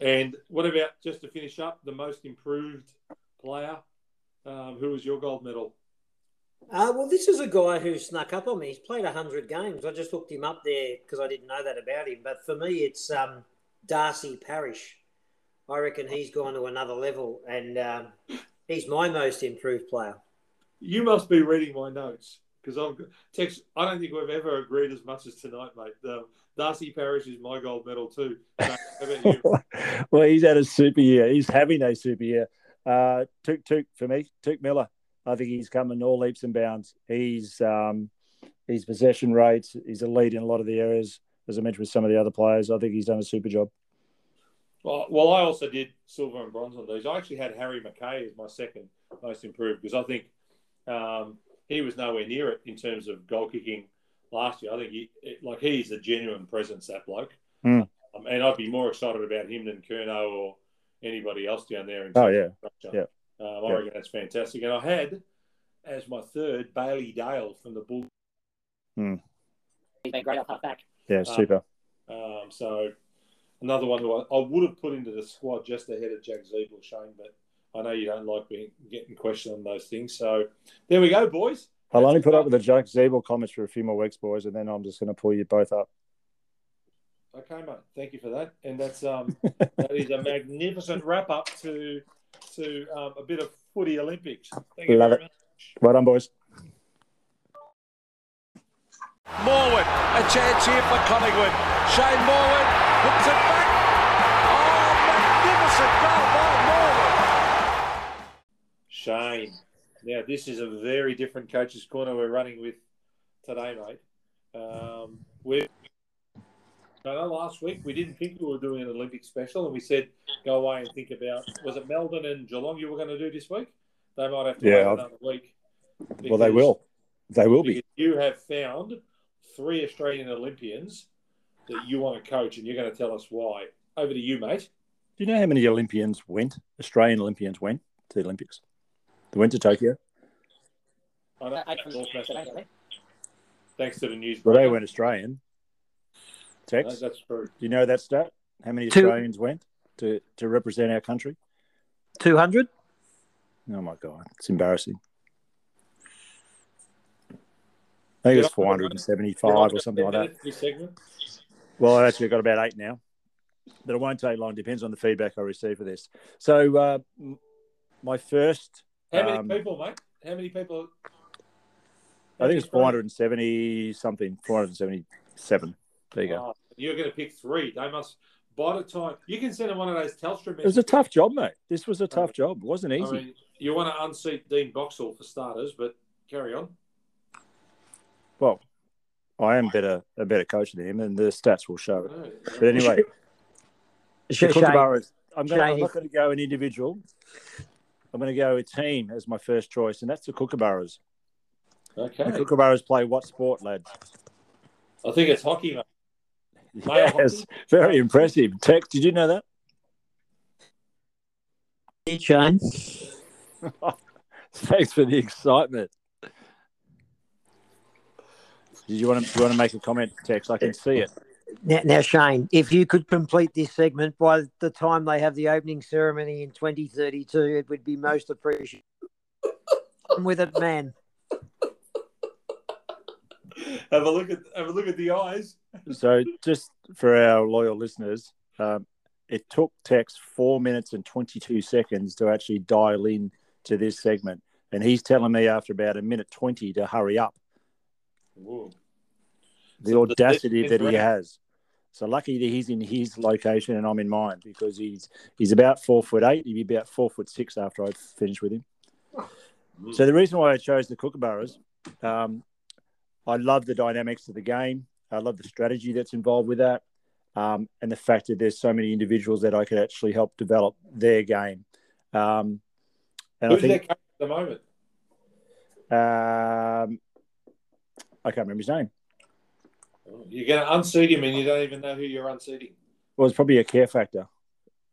and what about just to finish up the most improved player? Um, who was your gold medal? Uh, well, this is a guy who snuck up on me. He's played 100 games. I just looked him up there because I didn't know that about him. But for me, it's um, Darcy Parish. I reckon he's gone to another level, and um, he's my most improved player. You must be reading my notes because I've got text. I don't think we've ever agreed as much as tonight, mate. Um, Darcy Parish is my gold medal too. So, how about you? well, he's had a super year. He's having a super year. Uh, Touk Touk for me, Touk Miller. I think he's coming all leaps and bounds. He's um, his possession rates. He's a lead in a lot of the areas, as I mentioned with some of the other players. I think he's done a super job. Well, well, I also did silver and bronze on these. I actually had Harry McKay as my second most improved because I think um, he was nowhere near it in terms of goal kicking last year. I think he, like he's a genuine presence, that bloke. Mm. Um, and I'd be more excited about him than Kerno or anybody else down there. In Oh, terms yeah. Of structure. Um, I Yeah. reckon that's fantastic. And I had as my third Bailey Dale from the Bull. He's been great off half back. Yeah, Uh, super. Um, so another one who I, I would have put into the squad just ahead of Jack Ziebell, Shane, but I know you don't like being getting questioned on those things. So there we go, boys. I'll only put up with the Jack Ziebell comments for a few more weeks, boys, and then I'm just going to pull you both up. Okay, mate. Thank you for that. And that's um, that is a magnificent wrap up to to um, a bit of footy Olympics. Thank you Love very it. much. Well done, boys. Morwood, a chance here for Collingwood. Shane Morwood hooks it back. Oh, magnificent goal by Morwood. Shane, Now, this is a very different coach's corner we're running with today, mate. Um, we, I know last week we didn't think we were doing an Olympic special, and we said go away and think about was it Melbourne and Geelong you were going to do this week? They might have to Yeah, wait I've- another week. Well, they will. They will be. You have found three Australian Olympians that you want to coach, and you're going to tell us why. Over to you, mate. Do you know how many Olympians went? Australian Olympians went to the Olympics. They went to Tokyo. I know, I can- North Macedonia. Thanks to the news. Well, they weren't Australian. No, Tex, do that's true. you know that stat? How many Two. Australians went to, to represent our country? 200? Oh my god, it's embarrassing. I think it was You're four not- hundred and you're seventy-five not or something like that. edit This segment. Well, I actually got about eight now, but it won't take long. Depends on the feedback I receive for this. So, uh, my first, How many Um, people, mate? How many people? I think it's four hundred and seventy something, four hundred and seventy-seven. There you go. Oh, you're going to pick three. They must. By the time you can send them one of those Telstra It was a tough job, mate. This was a tough job. It wasn't I easy. mean, you want to unseat Dean Boxall for starters, but carry on. Well, I am better a better coach than him, and the stats will show it. No, But anyway, Sh- Shane, I'm, gonna, I'm not going to go an individual. I'm going to go a team as my first choice, and that's the Kookaburras. okay. The Kookaburras play what sport, lads? I think it's hockey, mate. Male Yes, very impressive. Tex, did you know that? Shane. Thanks for the excitement. Did you want to, do you want to make a comment, Tex? I can see it. Now, now, Shane, if you could complete this segment by the time they have the opening ceremony in 2032, it would be most appreciated. I'm with it, man. Have a look at have a look at the eyes. So, just for our loyal listeners, um, it took Tex four minutes and 22 seconds to actually dial in to this segment. And he's telling me after about a minute 20 to hurry up. Whoa. the So the- audacity that he has. So lucky that he's in his location and I'm in mine because he's he's about four foot eight. He'd be about four foot six after I finish with him. So the reason why I chose the Kookaburras, um, I love the dynamics of the game. I love the strategy that's involved with that, um, and the fact that there's so many individuals that I could actually help develop their game. Um, and Who's I think coach at the moment? um, I can't remember his name. You're going to unseat him, and you don't even know who you're unseating. Well, it's probably a care factor.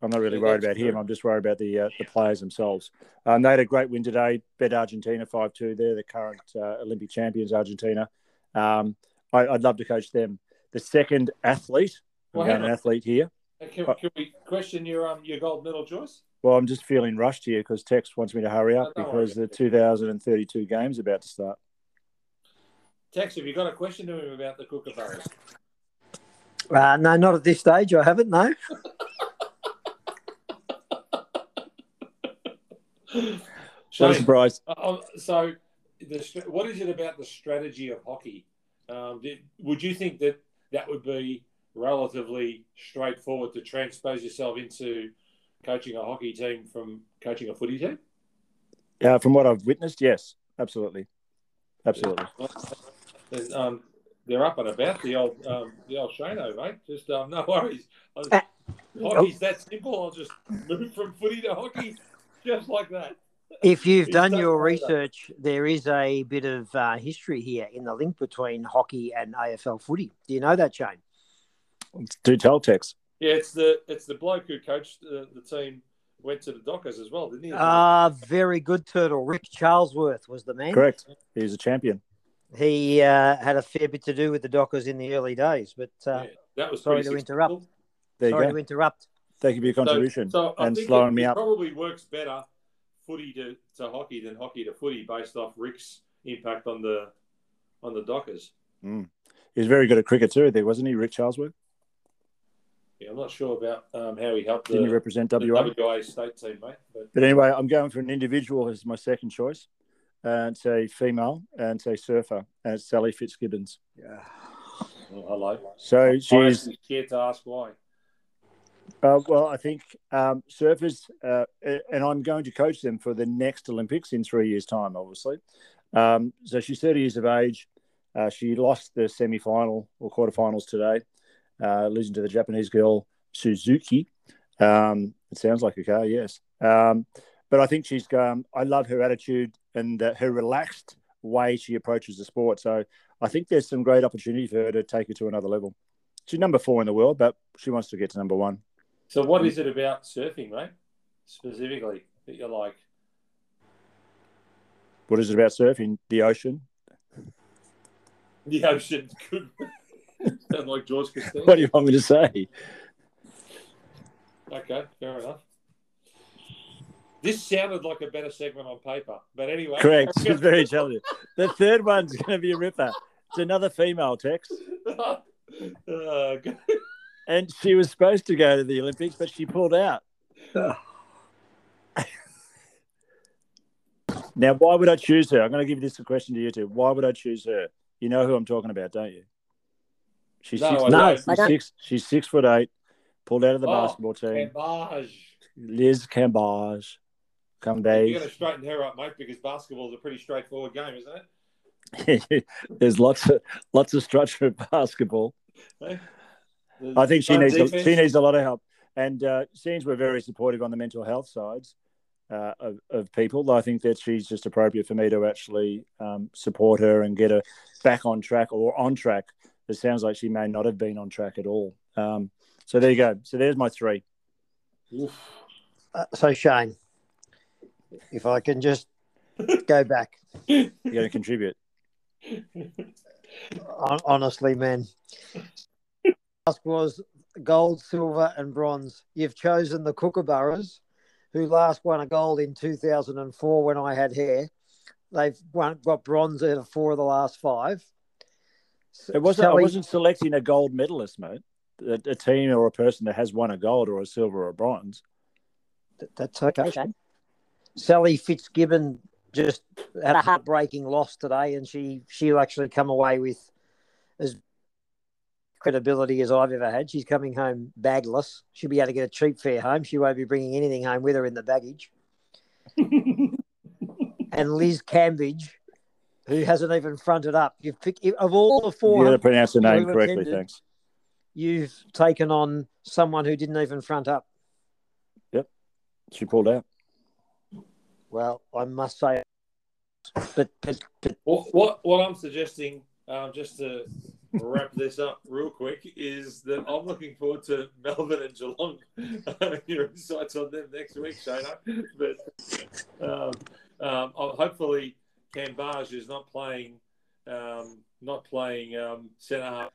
I'm not really Yeah, worried about him. I'm just worried about the uh, the players themselves. Um, they had a great win today. Bet Argentina five two. They're the current uh, Olympic champions, Argentina. Um, I, I'd love to coach them. The second athlete, I'm Well, going hang an athlete here. Uh, Can, Uh, can we question your um your gold medal choice? Well, I'm just feeling rushed here because Tex wants me to hurry up No, don't because worry. the 2032 games are about to start. Tex, have you got a question to him about the Kookaburras? Uh, no, not at this stage. I haven't, no. What a surprise! uh, uh, so, the, what is it about the strategy of hockey? Um, did, would you think that that would be relatively straightforward to transpose yourself into coaching a hockey team from coaching a footy team? Uh, from what I've witnessed, yes, absolutely, absolutely. Um, they're up and about the old um, the old Shano, mate. Just um, no worries. I Uh, hockey's that simple. I'll just move from footy to hockey, just like that. If you've done done your research, there is a bit of uh, history here in the link between hockey and AFL footy. Do you know that, Shane? Do tell Tex. Yeah, it's the it's the bloke who coached the, the team went to the Dockers as well, didn't he? Ah, very good turtle. Rick Charlesworth was the man. Correct. He's a champion. He uh, had a fair bit to do with the Dockers in the early days. But uh, Yeah, that was sorry to interrupt. successful. There you sorry go. to interrupt. Thank you for your contribution so, I and slowing it, me it up. Probably works better footy to, to hockey than hockey to footy based off Rick's impact on the on the Dockers. He was very good at cricket too, there wasn't he, Rick Charlesworth? Yeah, I'm not sure about um, how he helped Didn't he the, represent the WA? WA state team, mate. But But anyway, I'm going for an individual as my second choice. And it's a female and it's a surfer, and it's Sally Fitzgibbons. oh, hello. So she's actually scared to ask why. Uh, well, I think um, surfers, uh, and I'm going to coach them for the next Olympics in three years' time, obviously. Um, so she's 30 years of age. Uh, she lost the semi final or quarterfinals today, uh, losing to the Japanese girl, Suzuki. Um, it sounds like a car, yes. Um, but I think she's, um, I love her attitude and uh, her relaxed way she approaches the sport. So I think there's some great opportunity for her to take it to another level. She's number four in the world, but she wants to get to number one. So, what is it about surfing, mate, specifically that you're like? What is it about surfing? The ocean. The ocean could sound like George Costanza. What do you want me to say? Okay, fair enough. This sounded like a better segment on paper, but anyway. Correct. She's very intelligent. The third one's going to be a ripper. It's another female Tex. Uh, good. And she was supposed to go to the Olympics, but she pulled out. now, why would I choose her? I'm going to give this a question to you two. Why would I choose her? You know who I'm talking about, don't you? She's No, six, No, she's six. She's six foot eight. Pulled out of the Oh, basketball team. Cambage. Liz Cambage. Come days. You're going to straighten her up, mate, because basketball is a pretty straightforward game, isn't it? There's lots of lots of structure in basketball. I think she Zone needs a, she needs a lot of help. And uh, seems we're very supportive on the mental health sides uh, of, of people. I think that she's just appropriate for me to actually um, support her and get her back on track or on track. It sounds like she may not have been on track at all. Um, so there you go. So there's my three. Uh, so Shane, if I can just go back, You're going to contribute. honestly, man, ask was gold, silver, and bronze. You've chosen the Kookaburras, who last won a gold in 2004 when I had hair. They've won, got bronze out of four of the last five. It wasn't. I Sally- wasn't selecting a gold medalist, mate. A, a team or a person that has won a gold or a silver or a bronze. Th- That's okay. Okay. Sally Fitzgibbon just had a heartbreaking loss today, and she she'll actually come away with as credibility as I've ever had. She's coming home bagless. She'll be able to get a cheap fare home. She won't be bringing anything home with her in the baggage. and Liz Cambage, who hasn't even fronted up. You've picked of all the four. You four, got to pronounce the name correctly. attended. Thanks. you've taken on someone who didn't even front up. Yep, she pulled out. Well, I must say, but, but, but What, what what I'm suggesting, um, just to wrap this up real quick, is that I'm looking forward to Melbourne and Geelong. Your insights on them next week, Shana. But um, um, hopefully, Cambage is not playing, um, not playing um, centre half.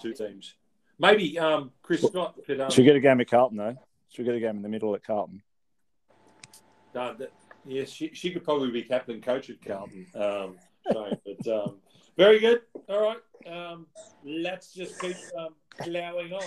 Two teams. Maybe um, Chris Scott could. Um, She'll get a game at Carlton though. She'll get a game in the middle at Carlton. Uh, that, yes, she, she could probably be captain coach at Carlton. Um, so, but um, very good. All right, um, let's just keep um, plowing on.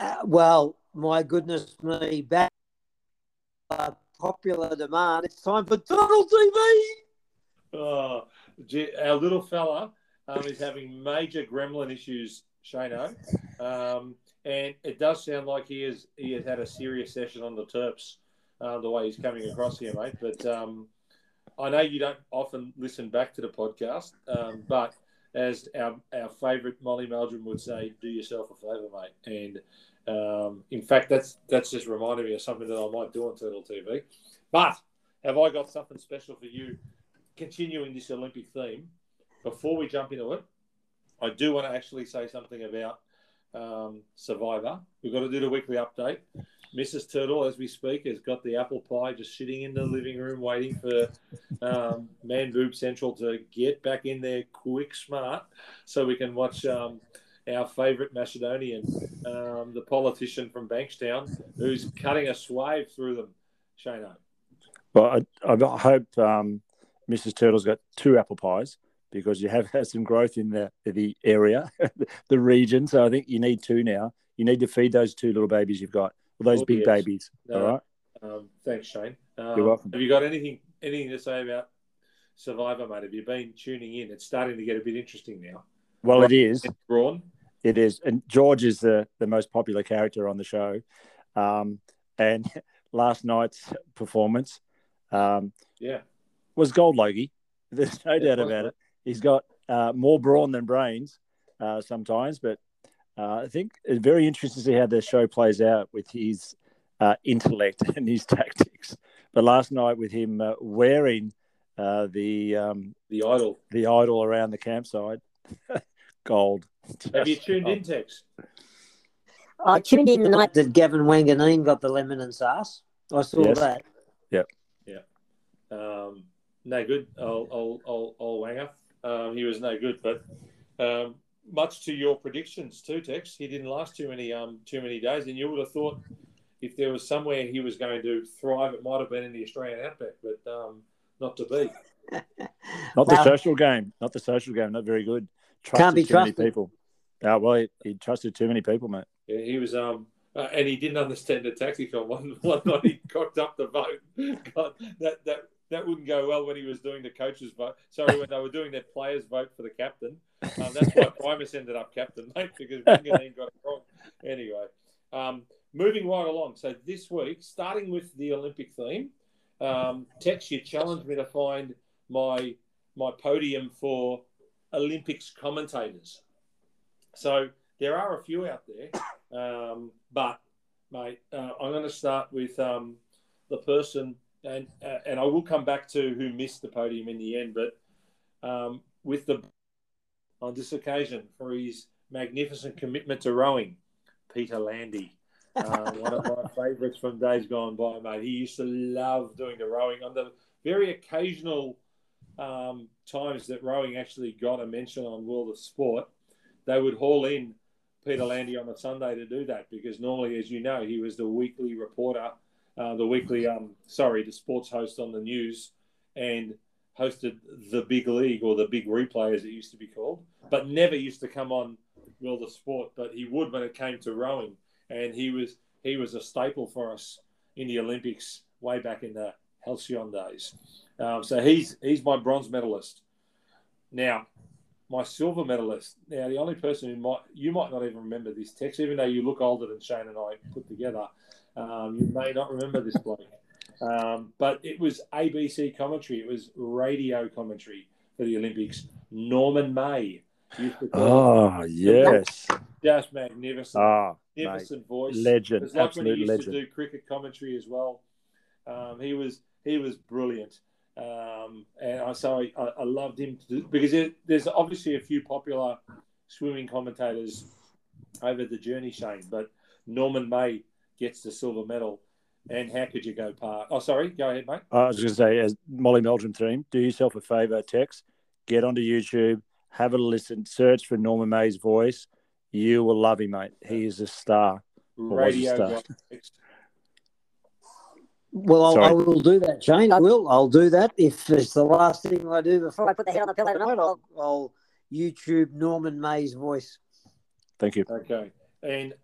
Uh, well, my goodness me, back uh, popular demand. It's time for Donald TV. Oh, our little fella um, is having major gremlin issues, Shano, um, and it does sound like he is he has had a serious session on the Terps. Uh, the way he's coming across here, mate. But um, I know you don't often listen back to the podcast, um, but as our our favourite Molly Meldrum would say, do yourself a favour, mate. And um, in fact, that's that's just reminded me of something that I might do on Turtle TV. But have I got something special for you? Continuing this Olympic theme, before we jump into it, I do want to actually say something about um, Survivor. We've got to do the weekly update. Mrs. Turtle, as we speak, has got the apple pie just sitting in the living room waiting for um, Man Boob Central to get back in there quick, smart, so we can watch um, our favourite Macedonian, um, the politician from Bankstown, who's cutting a swathe through them. Shano. Well, I, I hope um, Mrs. Turtle's got two apple pies because you have had some growth in the the area, the region. So I think you need two now. You need to feed those two little babies you've got, or those Oh, big yes. babies. No. All right. Um, thanks, Shane. Um, You're welcome. Have you got anything anything to say about Survivor, mate? Have you been tuning in? It's starting to get a bit interesting now. Well, it is. Braun, It is, and George is the the most popular character on the show. Um, and last night's performance um, yeah, was gold, Logie. There's no It doubt about it. He's got uh, more brawn than brains uh, sometimes, but uh, I think it's very interesting to see how the show plays out with his uh, intellect and his tactics. But last night, with him uh, wearing uh, the um, the idol. the idol around the campsite, gold. Have you tuned gold. in, Tex? I tuned in the night. That Gavin Wanganeen got the lemon and sauce. I saw Yes. that. Yep. Yeah. Um, no good. I'll, I'll, I'll, I'll Wanger. Um, he was no good, but um, much to your predictions too, Tex. He didn't last too many um too many days, and you would have thought if there was somewhere he was going to thrive, it might have been in the Australian outback, but um, not to be. Not the Well- social game. Not the social game. Not very good. Trusted Can't be too many trusted. people. Uh, well, he, he trusted too many people, mate. Yeah, he was um. Uh, and he didn't understand the tactic on one one night. He cocked up the vote. God, that that that wouldn't go well when he was doing the coaches' vote. Sorry, when they were doing their players' vote for the captain. Um, that's why Primus ended up captain, mate, because Wanganeen got it wrong. Anyway, um, moving right along. So this week, starting with the Olympic theme, um, Tex, you challenged me to find my my podium for Olympics commentators. So there are a few out there, um, but mate, uh, I'm going to start with um, the person, and uh, and I will come back to who missed the podium in the end, but um, with the on this occasion for his magnificent commitment to rowing, Peter Landy. Uh, one of my favourites from days gone by, mate. He used to love doing the rowing on the very occasional um, times that rowing actually got a mention on World of Sport. They would haul in Peter Landy on a Sunday to do that because normally, as you know, he was the weekly reporter, uh, the weekly, um, sorry, the sports host on the news, and hosted the big league or the big replay as it used to be called, but never used to come on World of Sport. But he would when it came to rowing, and he was he was a staple for us in the Olympics way back in the Halcyon days. Um, so he's he's my bronze medalist. Now, my silver medalist. Now, the only person who might you might not even remember this Tex, even though you look older than Shane and I put together. Um, you may not remember this bloke, um, but it was ABC commentary. It was radio commentary for the Olympics. Norman May used Oh yes. just magnificent, Ah, mate. magnificent voice. legend, like when he used legend. to do cricket commentary as well. Um, he was he was brilliant, um, and I so I, I loved him to do, because it, there's obviously a few popular swimming commentators over the journey, Shane, but Norman May gets the silver medal, and how could you go past? Oh, sorry, go ahead, mate. I was going to say, as Molly Meldrum team, do yourself a favour, Tex, get onto YouTube, have a listen, search for Norman May's voice. You will love him, mate. He is a star. was a Radio star. Guy. Well, I'll, Sorry. I will do that, Jane. I will. I'll do that if it's the last thing I do before Before I put the head on the pillow tonight, I'll, I'll YouTube Norman May's voice. Thank you. Okay, and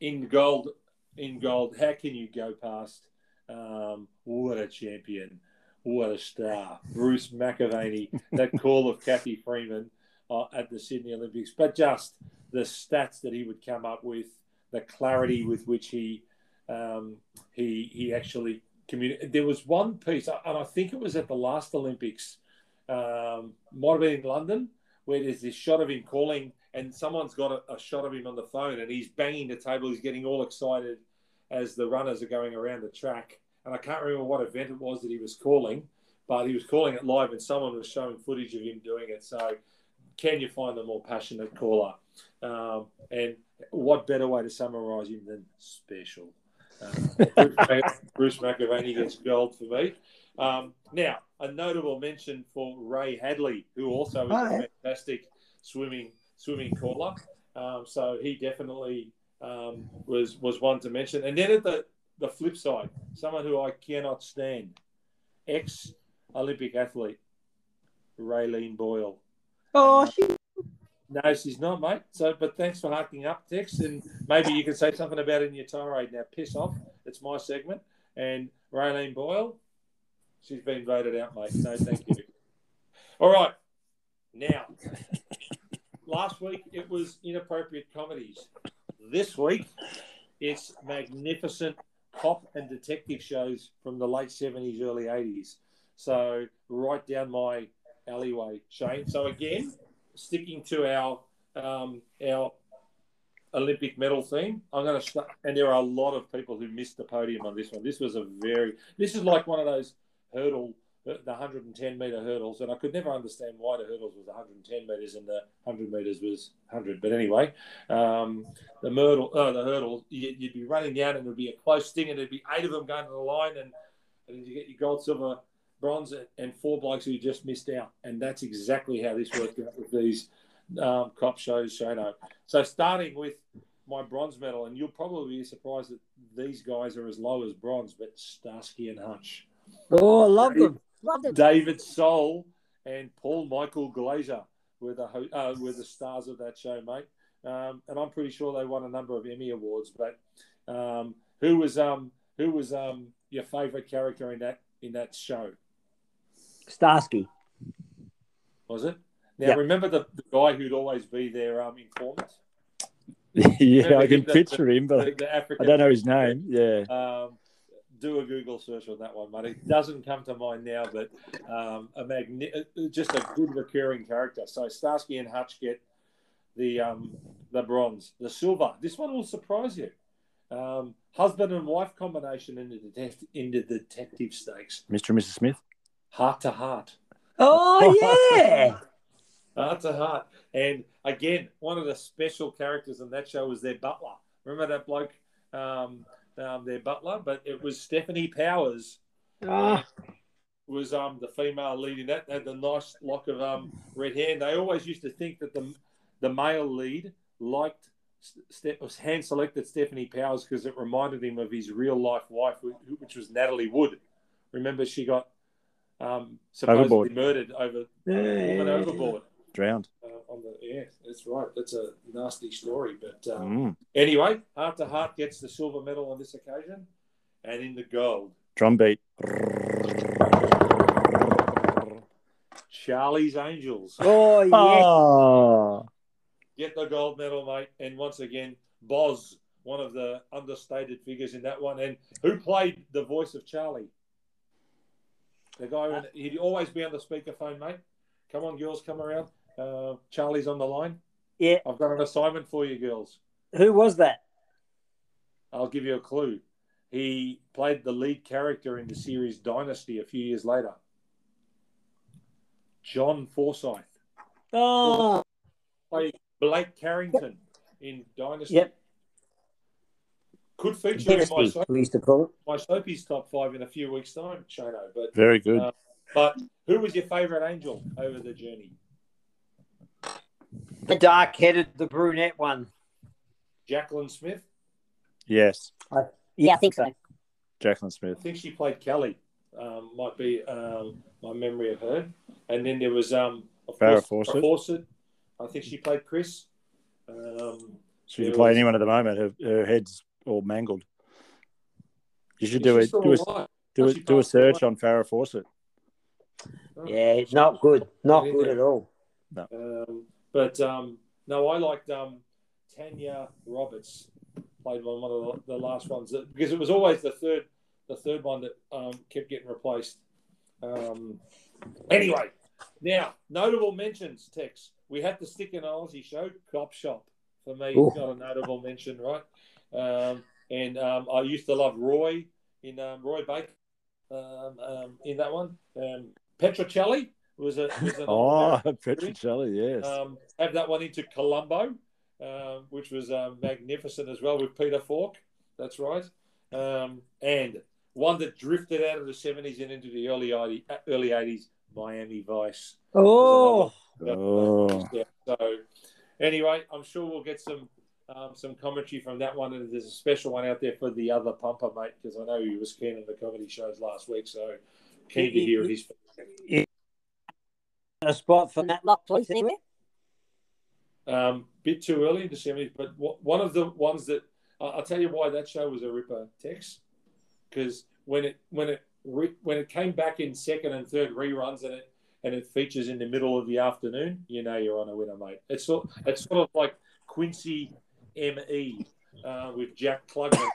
in gold, in gold, how can you go past? Um, what a champion! What a star, Bruce McAvaney. that call of Cathy Freeman uh, at the Sydney Olympics, but just the stats that he would come up with, the clarity with which he um, he he actually communicated. There was one piece, and I think it was at the last Olympics, um, might have been in London, where there's this shot of him calling, and someone's got a, a shot of him on the phone, and he's banging the table. He's getting all excited as the runners are going around the track. And I can't remember what event it was that he was calling, but he was calling it live, and someone was showing footage of him doing it. So, can you find a more passionate caller? Um, and what better way to summarise him than special? Uh, Bruce McAvaney gets gold for me. Um, now, a notable mention for Ray Hadley, who also is Oh, a fantastic swimming swimming caller. Um, so he definitely um, was was one to mention. And then at the the flip side, someone who I cannot stand, ex Olympic athlete, Raelene Boyle. Oh, she, No, she's not, mate. So, but thanks for harking up, Tex, and maybe you can say something about it in your tirade. Now, piss off. It's my segment. And Raelene Boyle, she's been voted out, mate. No, thank you. All right. Now, last week it was inappropriate comedies. This week, it's magnificent cop and detective shows from the late 70s, early 80s. So, right down my alleyway, Shane. So, again, sticking to our um, our Olympic medal theme, I'm going to start. And there are a lot of people who missed the podium on this one. This was a very. This is like one of those hurdle, the 110 meter hurdles, and I could never understand why the hurdles was 110 meters and the 100 meters was 100. But anyway, um, the hurdle, uh, the hurdle, you, you'd be running down and it'd be a close thing, and there'd be eight of them going to the line, and and you get your gold, silver, bronze, and four blokes who just missed out. And that's exactly how this worked out with these um, cop shows, Shano. So starting with my bronze medal, and you'll probably be surprised that these guys are as low as bronze, but Starsky and Hutch, oh, I love them. Loved it. David Soul, and Paul Michael Glaser were the ho- uh, were the stars of that show, mate. Um, and I'm pretty sure they won a number of Emmy awards. But um, who was um, who was um, your favourite character in that in that show? Starsky. Was it? Now Yeah. remember the, the guy who'd always be their um, informant, yeah, Remember I can him, the- picture him, but the I African. don't know his name. Yeah. Um, do a Google search on that one, mate. It doesn't come to mind now, but um, a magni- uh, just a good recurring character. So Starsky and Hutch get the um, the bronze, the silver. This one will surprise you. Um, husband and wife combination in the detect- in the detective stakes, Mr. and Mrs. Smith. Heart to heart. Oh, yeah. Hart to Hart. And again, one of the special characters in that show was their butler. Remember that bloke, um, um, their butler? But it was Stefanie Powers Ah. was um, the female lead in that. Had the nice lock of um, red hair. And they always used to think that the the male lead liked Ste- was hand selected Stefanie Powers because it reminded him of his real life wife, which was Natalie Wood. Remember, she got um, supposedly Overboard. murdered over Yeah. went overboard. Drowned. Uh, on the yeah, that's right. That's a nasty story, but um, Mm. anyway, Hart to Hart gets the silver medal on this occasion, and in the gold, Drum beat. Charlie's Angels Oh, yes. Oh. get the gold medal, mate. And once again, Boz, one of the understated figures in that one, and who played the voice of Charlie. The guy, he'd always be on the speakerphone, mate. Come on, girls, come around. Uh, Charlie's on the line. Yeah. I've got an assignment for you, girls. Who was that? I'll give you a clue. He played the lead character in the series Dynasty a few years later. John Forsythe Oh, played Blake Carrington in Dynasty. yep. Could feature in my, Dynasty, soap, we to call it. my Soapy's top five in a few weeks' time, Shano. But Very good. Uh, but who was your favourite angel over the journey? The dark headed, the brunette one. Jacqueline Smith. yes. Yeah, I think so. Jacqueline Smith. I think she played Kelly. Um, might be um, my memory of her. And then there was um, of Farrah course, Fawcett. Fawcett. I think she played Chris. Um, She There can play was- anyone at the moment. Her, her head's all mangled. You should do it. Do a, do a, do a passed away. search on Farrah Fawcett. Yeah, it's not good. Not good at all. Um, but um, no, I liked um, Tanya Roberts. Played one one of the, the last ones that, because it was always the third, the third one that um, kept getting replaced. Um, anyway, now notable mentions. Tex, we had to stick in an Aussie show. Cop Shop for me Ooh. got a notable mention, right? Um, and um, I used to love Roy in um, Roy Baker um, um, in that one. Um, Petrocelli was a was an Oh, Petrocelli, yes. um, have that one into Columbo, um, which was um, magnificent as well with Peter Falk. That's right. Um, and one that drifted out of the 70s and into the early 80s, early 80s Miami Vice. Oh, oh, Yeah, so, anyway, I'm sure we'll get some um, some commentary from that one. And there's a special one out there for the other pumper, mate, because I know he was keen on the comedy shows last week. So, keen to hear his. a spot for that. Lock, please, anywhere? Um, bit too early in the semis, but w- one of the ones that I'll tell you why that show was a ripper, Tex, because when it when it re- when it came back in second and third reruns and it and it features in the middle of the afternoon, you know you're on a winner, mate. It's sort it's sort of like Quincy M.E. Uh, with Jack Klugman.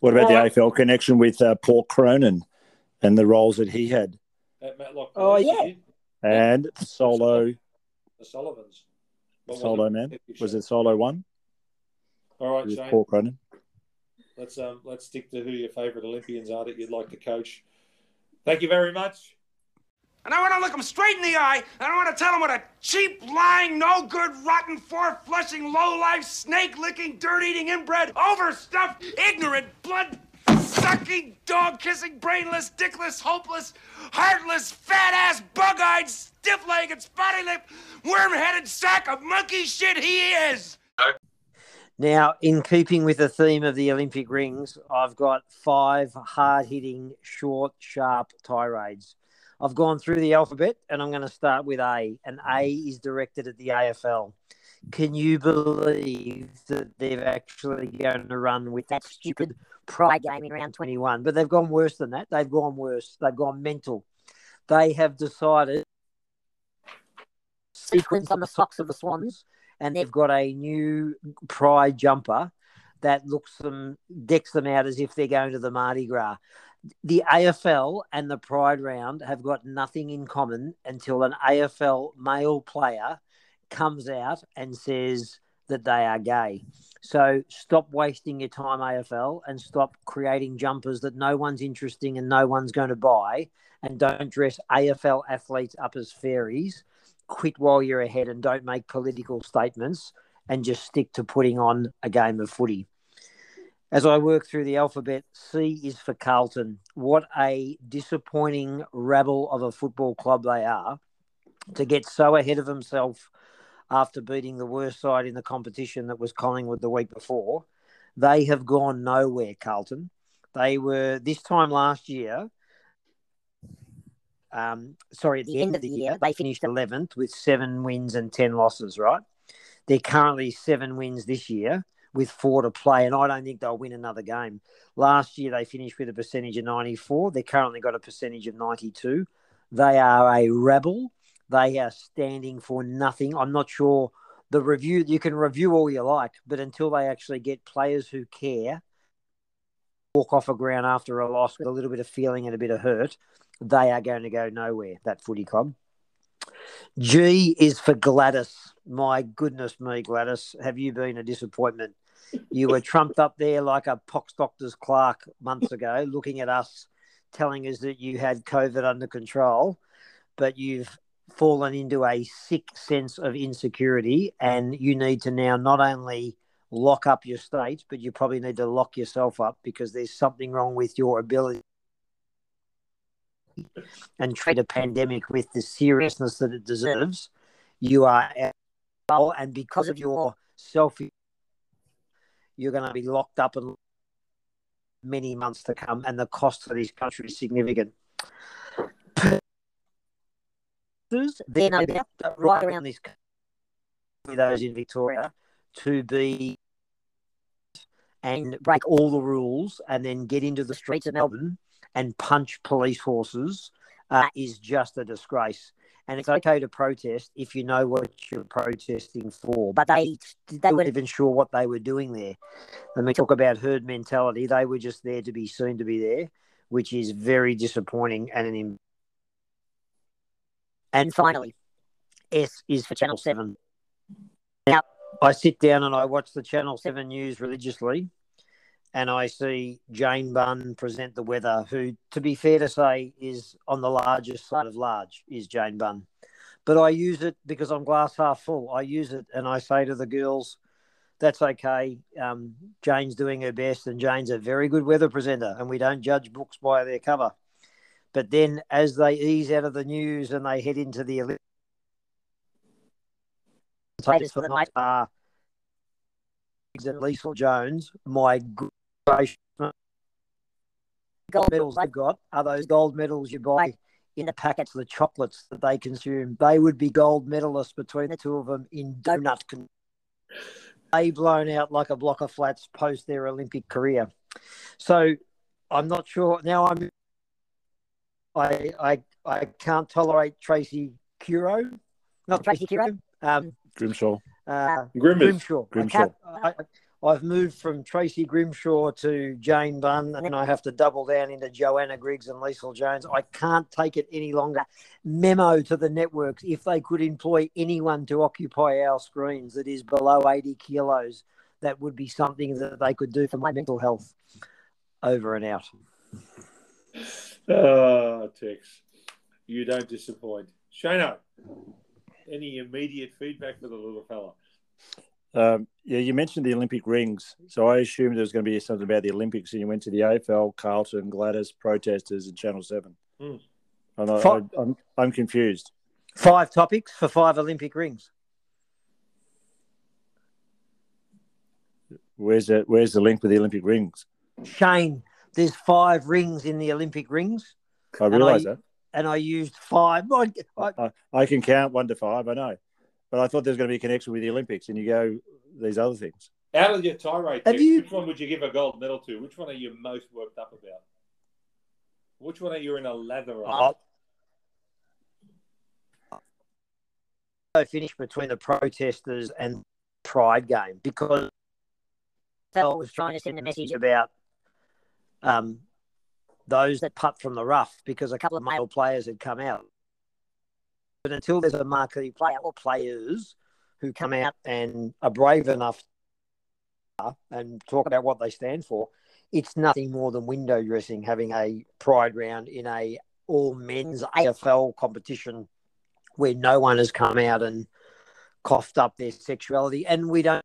What about Well, the AFL connection with uh, Paul Cronin and the roles that he had? at Matlock. Oh, Police, yeah. And solo, The Sullivans. What solo it? man. Was it solo one? All right, With Shane. Paul Cronin. Let's um let's stick to who your favourite Olympians are that you'd like to coach. Thank you very much. And I want to look him straight in the eye, and I want to tell him what a cheap, lying, no good, rotten, four flushing, low life, snake licking, dirt eating, inbred, overstuffed, ignorant, blood sucking, dog kissing, brainless, dickless, hopeless, heartless, fat ass, bug eyed, stiff legged, spotty lipped, worm headed sack of monkey shit he is! Now, in keeping with the theme of the Olympic rings, I've got five hard hitting, short, sharp tirades. I've gone through the alphabet and I'm going to start with A, and A is directed at the AFL. Can you believe that they've actually going to run with that stupid pride game in round 21? But they've gone worse than that. They've gone worse. They've gone mental. They have decided sequence on the socks of the Swans, and they've got a new pride jumper that looks them decks them out as if they're going to the Mardi Gras. The AFL and the Pride round have got nothing in common until an AFL male player comes out and says that they are gay. So stop wasting your time, AFL, and stop creating jumpers that no one's interesting and no one's going to buy. And don't dress AFL athletes up as fairies. Quit while you're ahead and don't make political statements and just stick to putting on a game of footy. As I work through the alphabet, C is for Carlton. What a disappointing rabble of a football club they are to get so ahead of himself after beating the worst side in the competition that was Collingwood the week before. They have gone nowhere, Carlton. They were this time last year. Um, sorry, at the end of the year, they finished 11th with seven wins and 10 losses, right? They're currently seven wins this year with four to play, and I don't think they'll win another game. Last year, they finished with a percentage of 94. They currently got a percentage of 92. They are a rebel. They are standing for nothing. I'm not sure the review, you can review all you like, but until they actually get players who care, walk off a ground after a loss with a little bit of feeling and a bit of hurt, they are going to go nowhere, that footy club. G is for Gladys. My goodness me, Gladys, have you been a disappointment? You were trumped up there like a pox doctor's clerk months ago, looking at us, telling us that you had COVID under control, but you've fallen into a sick sense of insecurity, and you need to now not only lock up your state, but you probably need to lock yourself up because there's something wrong with your ability and treat a pandemic with the seriousness that it deserves. You are and because of your self, you're going to be locked up in many months to come, and the cost for this country is significant. Doubt right around this those in Victoria to be and break all the rules and then get into the streets of Melbourne and punch police horses uh, is just a disgrace. And it's okay to protest if you know what you're protesting for. But they they weren't even sure what they were doing there. And we talk about herd mentality. They were just there to be seen to be there, which is very disappointing and an. Im- and finally, S is for Channel Seven. Now I sit down and I watch the Channel Seven news religiously and I see Jane Bunn present the weather, who, to be fair to say, is on the largest side of large, is Jane Bunn. But I use it because I'm glass half full. I use it and I say to the girls, that's okay. Um, Jane's doing her best, and Jane's a very good weather presenter, and we don't judge books by their cover. But then, as they ease out of the news and they head into the Olympics, for the night are and Leisel Jones, my gracious gold medals they've got are those gold medals you buy in the packets of the chocolates that they consume. They would be gold medalists between the two of them in donut. Con- they blown out like a block of flats post their Olympic career. So I'm not sure now. I'm I I I can't tolerate Tracy Curo, not Tracy Curo. Um, Grimshaw. uh, Grimmers. Grimshaw. I I, I've moved from Tracy Grimshaw to Jane Bunn, and I have to double down into Joanna Griggs and Leisel Jones. I can't take it any longer. Memo to the networks: if they could employ anyone to occupy our screens that is below eighty kilos, that would be something that they could do for my mental health. Over and out. Oh, Tex, you don't disappoint. Shano, any immediate feedback for the little fella? Um, yeah, you mentioned the Olympic rings, so I assumed there was going to be something about the Olympics, and you went to the AFL, Carlton, Gladys, protesters, and Channel Seven. Hmm. I'm, I, I'm I'm confused. Five topics for five Olympic rings. Where's the Where's the link with the Olympic rings? Shane, there's five rings in the Olympic rings, I And I- realise that. and I used five. I, I, I, I can count one to five. I know, but I thought there was going to be a connection with the Olympics, and you go these other things. Out of your tirade, Have Tex, you- which one would you give a gold medal to? Which one are you most worked up about? Which one are you in a lather on? I, I finished between the protesters and Pride game because Fell was trying to send a message about um, those that putt from the rough because a couple of male players had come out. But until there's a marquee player or players who come out and are brave enough uh, and talk about what they stand for, it's nothing more than window dressing having a pride round in a all men's AFL competition where no one has come out and coughed up their sexuality, and we don't.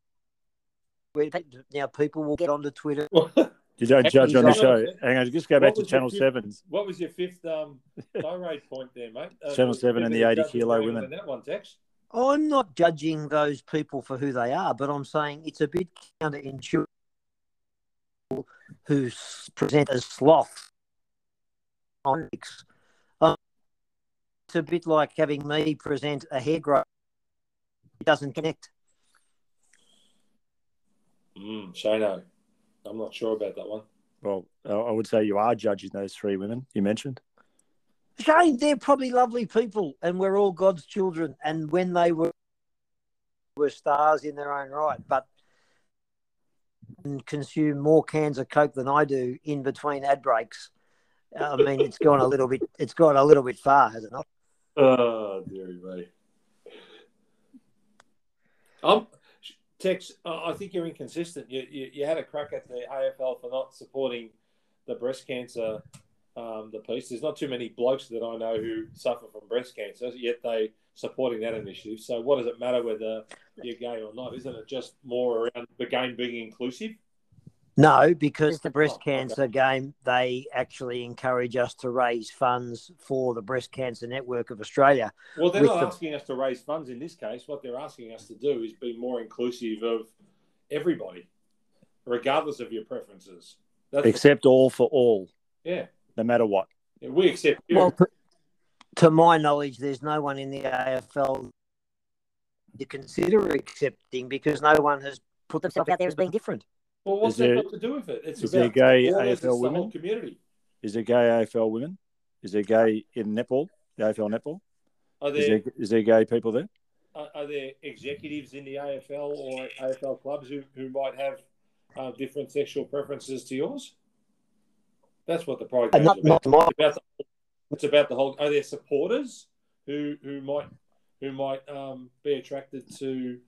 Now people will get onto Twitter. You don't judge on the show. Hang on, just go back to Channel fifth- Seven's. What was your fifth um, tirade point there, mate? Uh, Channel 7 and the 80 kilo women. That one, Tex. I'm not judging those people for who they are, but I'm saying it's a bit counterintuitive who s- present as sloth. Um, It's a bit like having me present a hair growth. It doesn't connect. Mm, Shano, I'm not sure about that one. Well, I I would say you are judging those three women you mentioned. Shane, they're probably lovely people, and we're all God's children. And when they were were stars in their own right, but and consume more cans of Coke than I do in between ad breaks. I mean, it's gone a little bit. It's gone a little bit far, has it not? Oh, dearie me. Um, Tex, I think you're inconsistent. You, you, you had a crack at the AFL for not supporting the breast cancer, um, the piece. There's not too many blokes that I know who suffer from breast cancer, yet they supporting that initiative. So what does it matter whether you're gay or not? Isn't it just more around the game being inclusive? No, because the breast cancer game, they actually encourage us to raise funds for the Breast Cancer Network of Australia. Well, they're not the- asking us to raise funds in this case. What they're asking us to do is be more inclusive of everybody, regardless of your preferences. That's Except all for all, yeah. no matter what. Yeah, we accept you. Well, to my knowledge, there's no one in the AFL to consider accepting because no one has put themselves out there as being different. Well, what's Is that there- got to do with it? It's is there about gay all of us, AFL the whole women? community. Is there gay AFL women? Is there gay in netball? The AFL netball? Are Is there, there is there gay people there? are, are there executives in the AFL or AFL clubs who, who might have uh, different sexual preferences to yours? That's what the pride And goes not, about. not to my, It's about the, it's about the whole. Are there supporters who who might who might um, be attracted to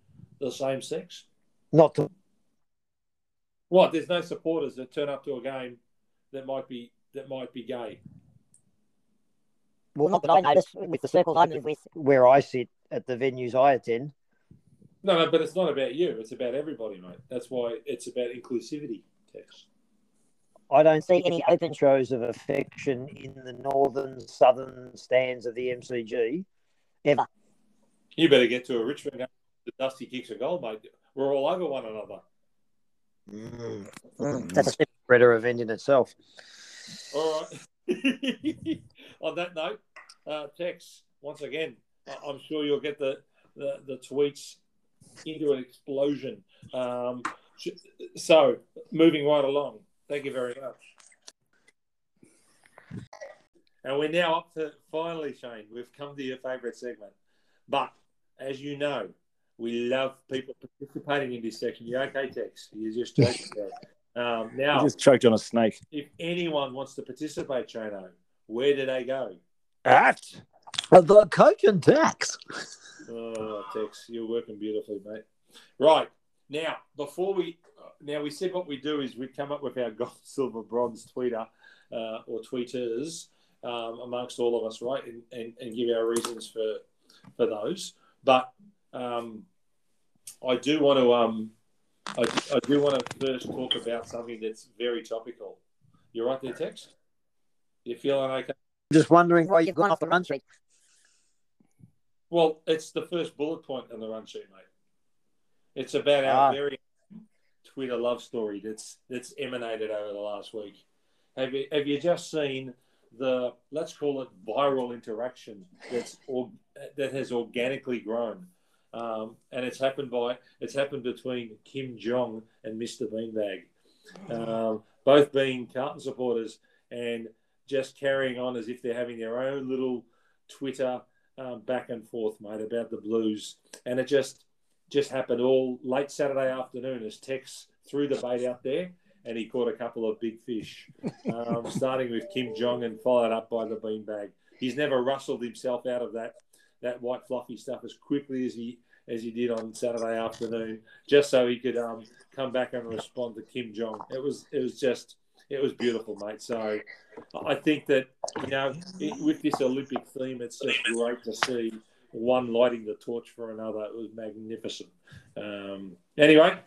the same sex? not to, What? There's no supporters that turn up to a game that might be that might be gay. well, not that I notice with the circles I move with, where I sit at the venues I attend. No, no, but it's not about you. It's about everybody, mate. That's why it's about inclusivity. Tex. I don't see any open shows of affection in the northern, southern stands of the MCG ever. You better get to a Richmond game. The Dusty kicks a goal, mate. We're all over one another. Mm. That's a spreader event in itself. All right. On that note, uh, Tex, once again, I- I'm sure you'll get the, the, the tweets into an explosion. Um, so, moving right along. Thank you very much. And we're now up to finally, Shane, we've come to your favourite segment. But as you know, we love people participating in this section. You okay, Tex? You're just joking there. Um, I now, just choked on a snake. if anyone wants to participate, Shano, where do they go? At The coach and Tex. Oh, Tex, you're working beautifully, mate. Right now, before we now we said what we do is we come up with our gold, silver, bronze tweeter uh, or tweeters um, amongst all of us, right, and, and, and give our reasons for for those. But um, I do want to um, I, I do want to first talk about something that's very topical. You're right there, Tex. You feeling okay? Just wondering why you've gone off the run sheet. Well, it's the first bullet point on the run sheet, mate. It's about our Ah. very Twitter love story that's that's emanated over the last week. Have you have you just seen the let's call it viral interaction that's or, that has organically grown, um, and it's happened by it's happened between Kim Jong and Mr Beanbag, um, both being Carlton supporters and just carrying on as if they're having their own little Twitter um, back and forth, mate, about the Blues, and it just just happened all late Saturday afternoon as Tex threw the bait out there, and he caught a couple of big fish, um, starting with Kim Jong and followed up by the beanbag. He's never rustled himself out of that that white fluffy stuff as quickly as he as he did on Saturday afternoon, just so he could um, come back and respond to Kim Jong. It was it was just it was beautiful, mate. So I think that you know it, with this Olympic theme, it's just great to see one lighting the torch for another. It was magnificent. Um, anyway,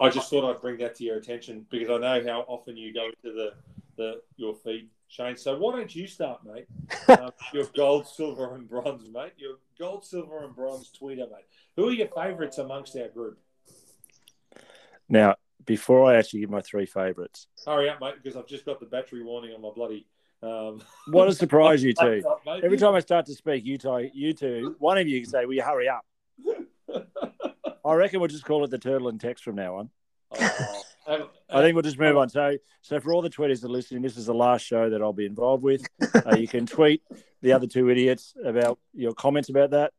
I just thought I'd bring that to your attention because I know how often you go into the, the your feed, Shane. So why don't you start, mate? Um, your gold, silver, and bronze, mate. Your gold, silver, and bronze tweeter, mate. Who are your favourites amongst our group? now, before I actually give my three favourites, Hurry up, mate, because I've just got the battery warning on my bloody. Um, what a surprise you two! mate. Every time I start to speak, you two, you two, one of you can say, "Will you hurry up?" I reckon we'll just call it the turtle and text from now on. Oh, um, I think we'll just move on. So, so for all the tweeters that are listening, this is the last show that I'll be involved with. Uh, you can tweet the other two idiots about your comments about that.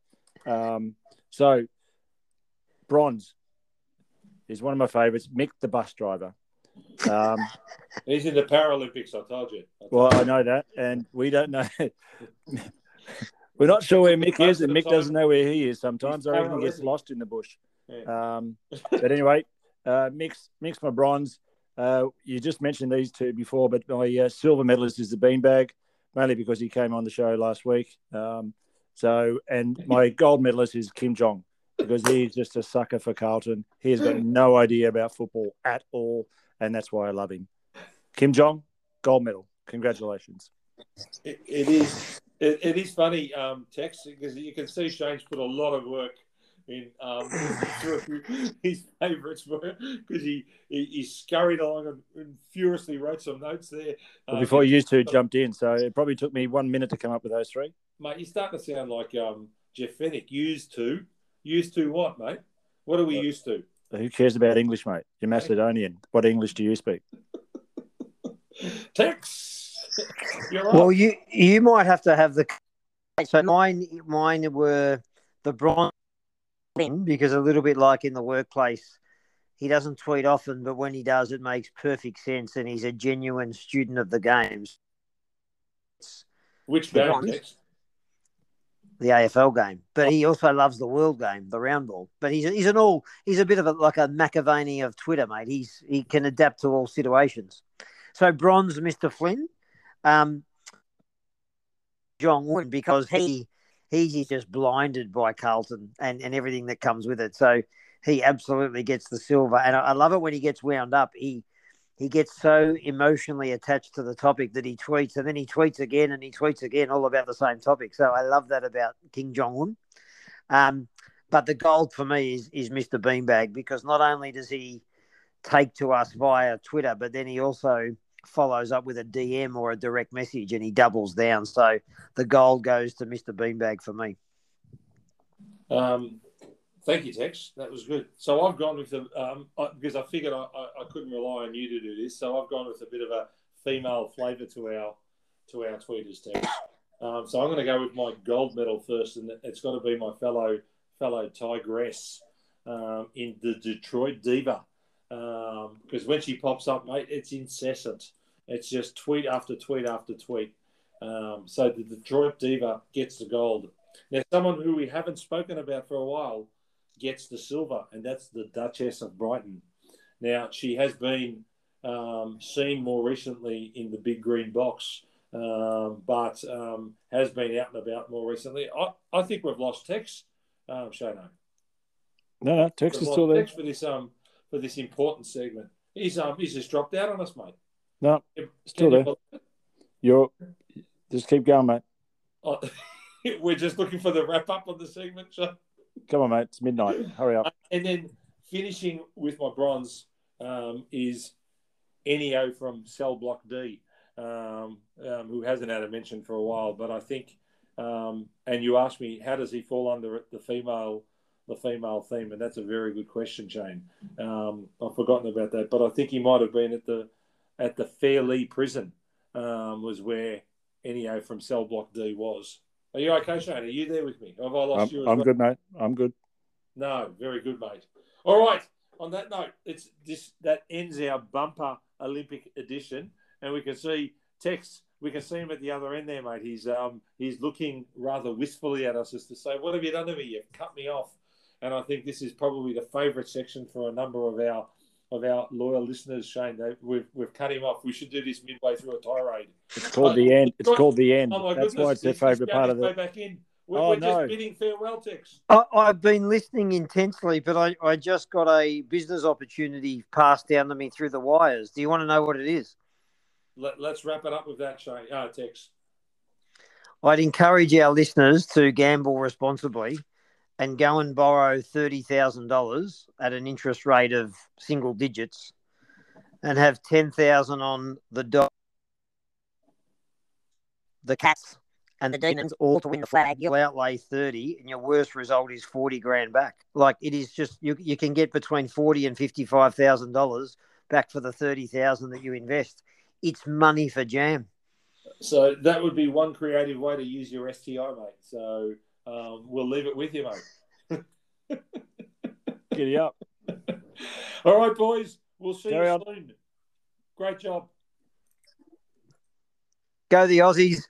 Um, so, bronze is one of my favourites. Mick, the bus driver. Um, he's in the Paralympics. I told you. I told well, you. I know that, and we don't know. We're not sure where Mick is, and Mick doesn't know where he is. Sometimes I reckon he gets lost in the bush. Yeah. Um, but anyway, uh, mix mix my bronze. Uh, you just mentioned these two before, but my uh, silver medalist is the beanbag, mainly because he came on the show last week. Um, so, and my gold medalist is Kim Jong because he's just a sucker for Carlton. He has got no idea about football at all, and that's why I love him. Kim Jong, gold medal. Congratulations. It, it is. It, it is funny, um, Tex, because you can see Shane's put a lot of work in um, through his favourites because he, he he scurried along and, and furiously wrote some notes there. Well, Uh, before you two jumped in, so it probably took me one minute to come up with those three. mate, you're starting to sound like um, Jeff Fenech. Used to, used to what, mate? What are we used to? Who cares about English, mate? You're Macedonian. What English do you speak? Tex. Well, you you might have to have the. So mine mine were the bronze Flynn, because a little bit like in the workplace, he doesn't tweet often, but when he does, it makes perfect sense, and he's a genuine student of the games. Which game. The AFL game, but he also loves the world game, the round ball. But he's he's an all he's a bit of a like a Machiavelli of Twitter, mate. He's he can adapt to all situations. So bronze, Mister Flynn, um, Jong Un, because he he's just blinded by Carlton and and everything that comes with it. So he absolutely gets the silver, and I, I love it when he gets wound up. He he gets so emotionally attached to the topic that he tweets, and then he tweets again, and he tweets again, all about the same topic. So I love that about Kim Jong Un. Um, but the gold for me is is Mr. Beanbag because not only does he take to us via Twitter, but then he also follows up with a DM or a direct message and he doubles down. So the gold goes to Mr. Beanbag for me. Um, thank you, Tex. That was good. So I've gone with the um, I, because I figured I, I, I couldn't rely on you to do this. So I've gone with a bit of a female flavour to our to our tweeters, Tex. Um, so I'm going to go with my gold medal first, and it's got to be my fellow fellow tigress um, in the Detroit Diva. Because when she pops up, mate, it's incessant. It's just tweet after tweet after tweet. Um, so the Detroit Diva gets the gold. Now, someone who we haven't spoken about for a while gets the silver, and that's the Duchess of Brighton. Now, she has been um, seen more recently in the big green box, um, but um, has been out and about more recently. I, I think we've lost Tex, um, Shano. No, no, Tex is still there. Tex for this um for this important segment. He's um he's just dropped out on us, mate. No, Can Still there. you're just keep going, mate. Oh, we're just looking for the wrap up on the segment, Sean. Come on, mate. It's midnight. Hurry up. And then finishing with my bronze um, is Enio from Cell Block D, um, um, who hasn't had a mention for a while. But I think, um, and you asked me, how does he fall under the female, the female theme? And that's a very good question, Shane. Um, I've forgotten about that, but I think he might have been at the at the Fairlea prison, um, was where Enio from Cell Block D was. Are you okay, Shane? Are you there with me? Have I lost I'm, you? I'm well? good, mate. I'm good. No, very good, mate. All right. On that note, it's this that ends our bumper Olympic edition, and we can see Tex. We can see him at the other end there, mate. He's um he's looking rather wistfully at us as to say, "What have you done to me? You've cut me off." And I think this is probably the favourite section for a number of our of our loyal listeners. Shane, they, we've we've cut him off. We should do this midway through a tirade. It's called the end. It's called the end. Oh my That's goodness! why it's their favourite part of way it. Back in. We're, Oh, we're no. just bidding farewell, Tex. I, I've been listening intensely, but I, I just got a business opportunity passed down to me through the wires. Do you want to know what it is? Let, let's wrap it up with that, Shane. Ah, Tex. I'd encourage our listeners to gamble responsibly and go and borrow $30,000 at an interest rate of single digits and have 10,000 on the dog, the cats and the demons all to win the flag. You'll outlay 30 and your worst result is 40 grand back. Like it is just, you, you can get between 40 and $55,000 back for the 30,000 that you invest. It's money for jam. So that would be one creative way to use your STI, mate. So um, we'll leave it with you, mate. Giddy up. All right, boys. We'll see Carry you on. soon. Great job. Go the Aussies.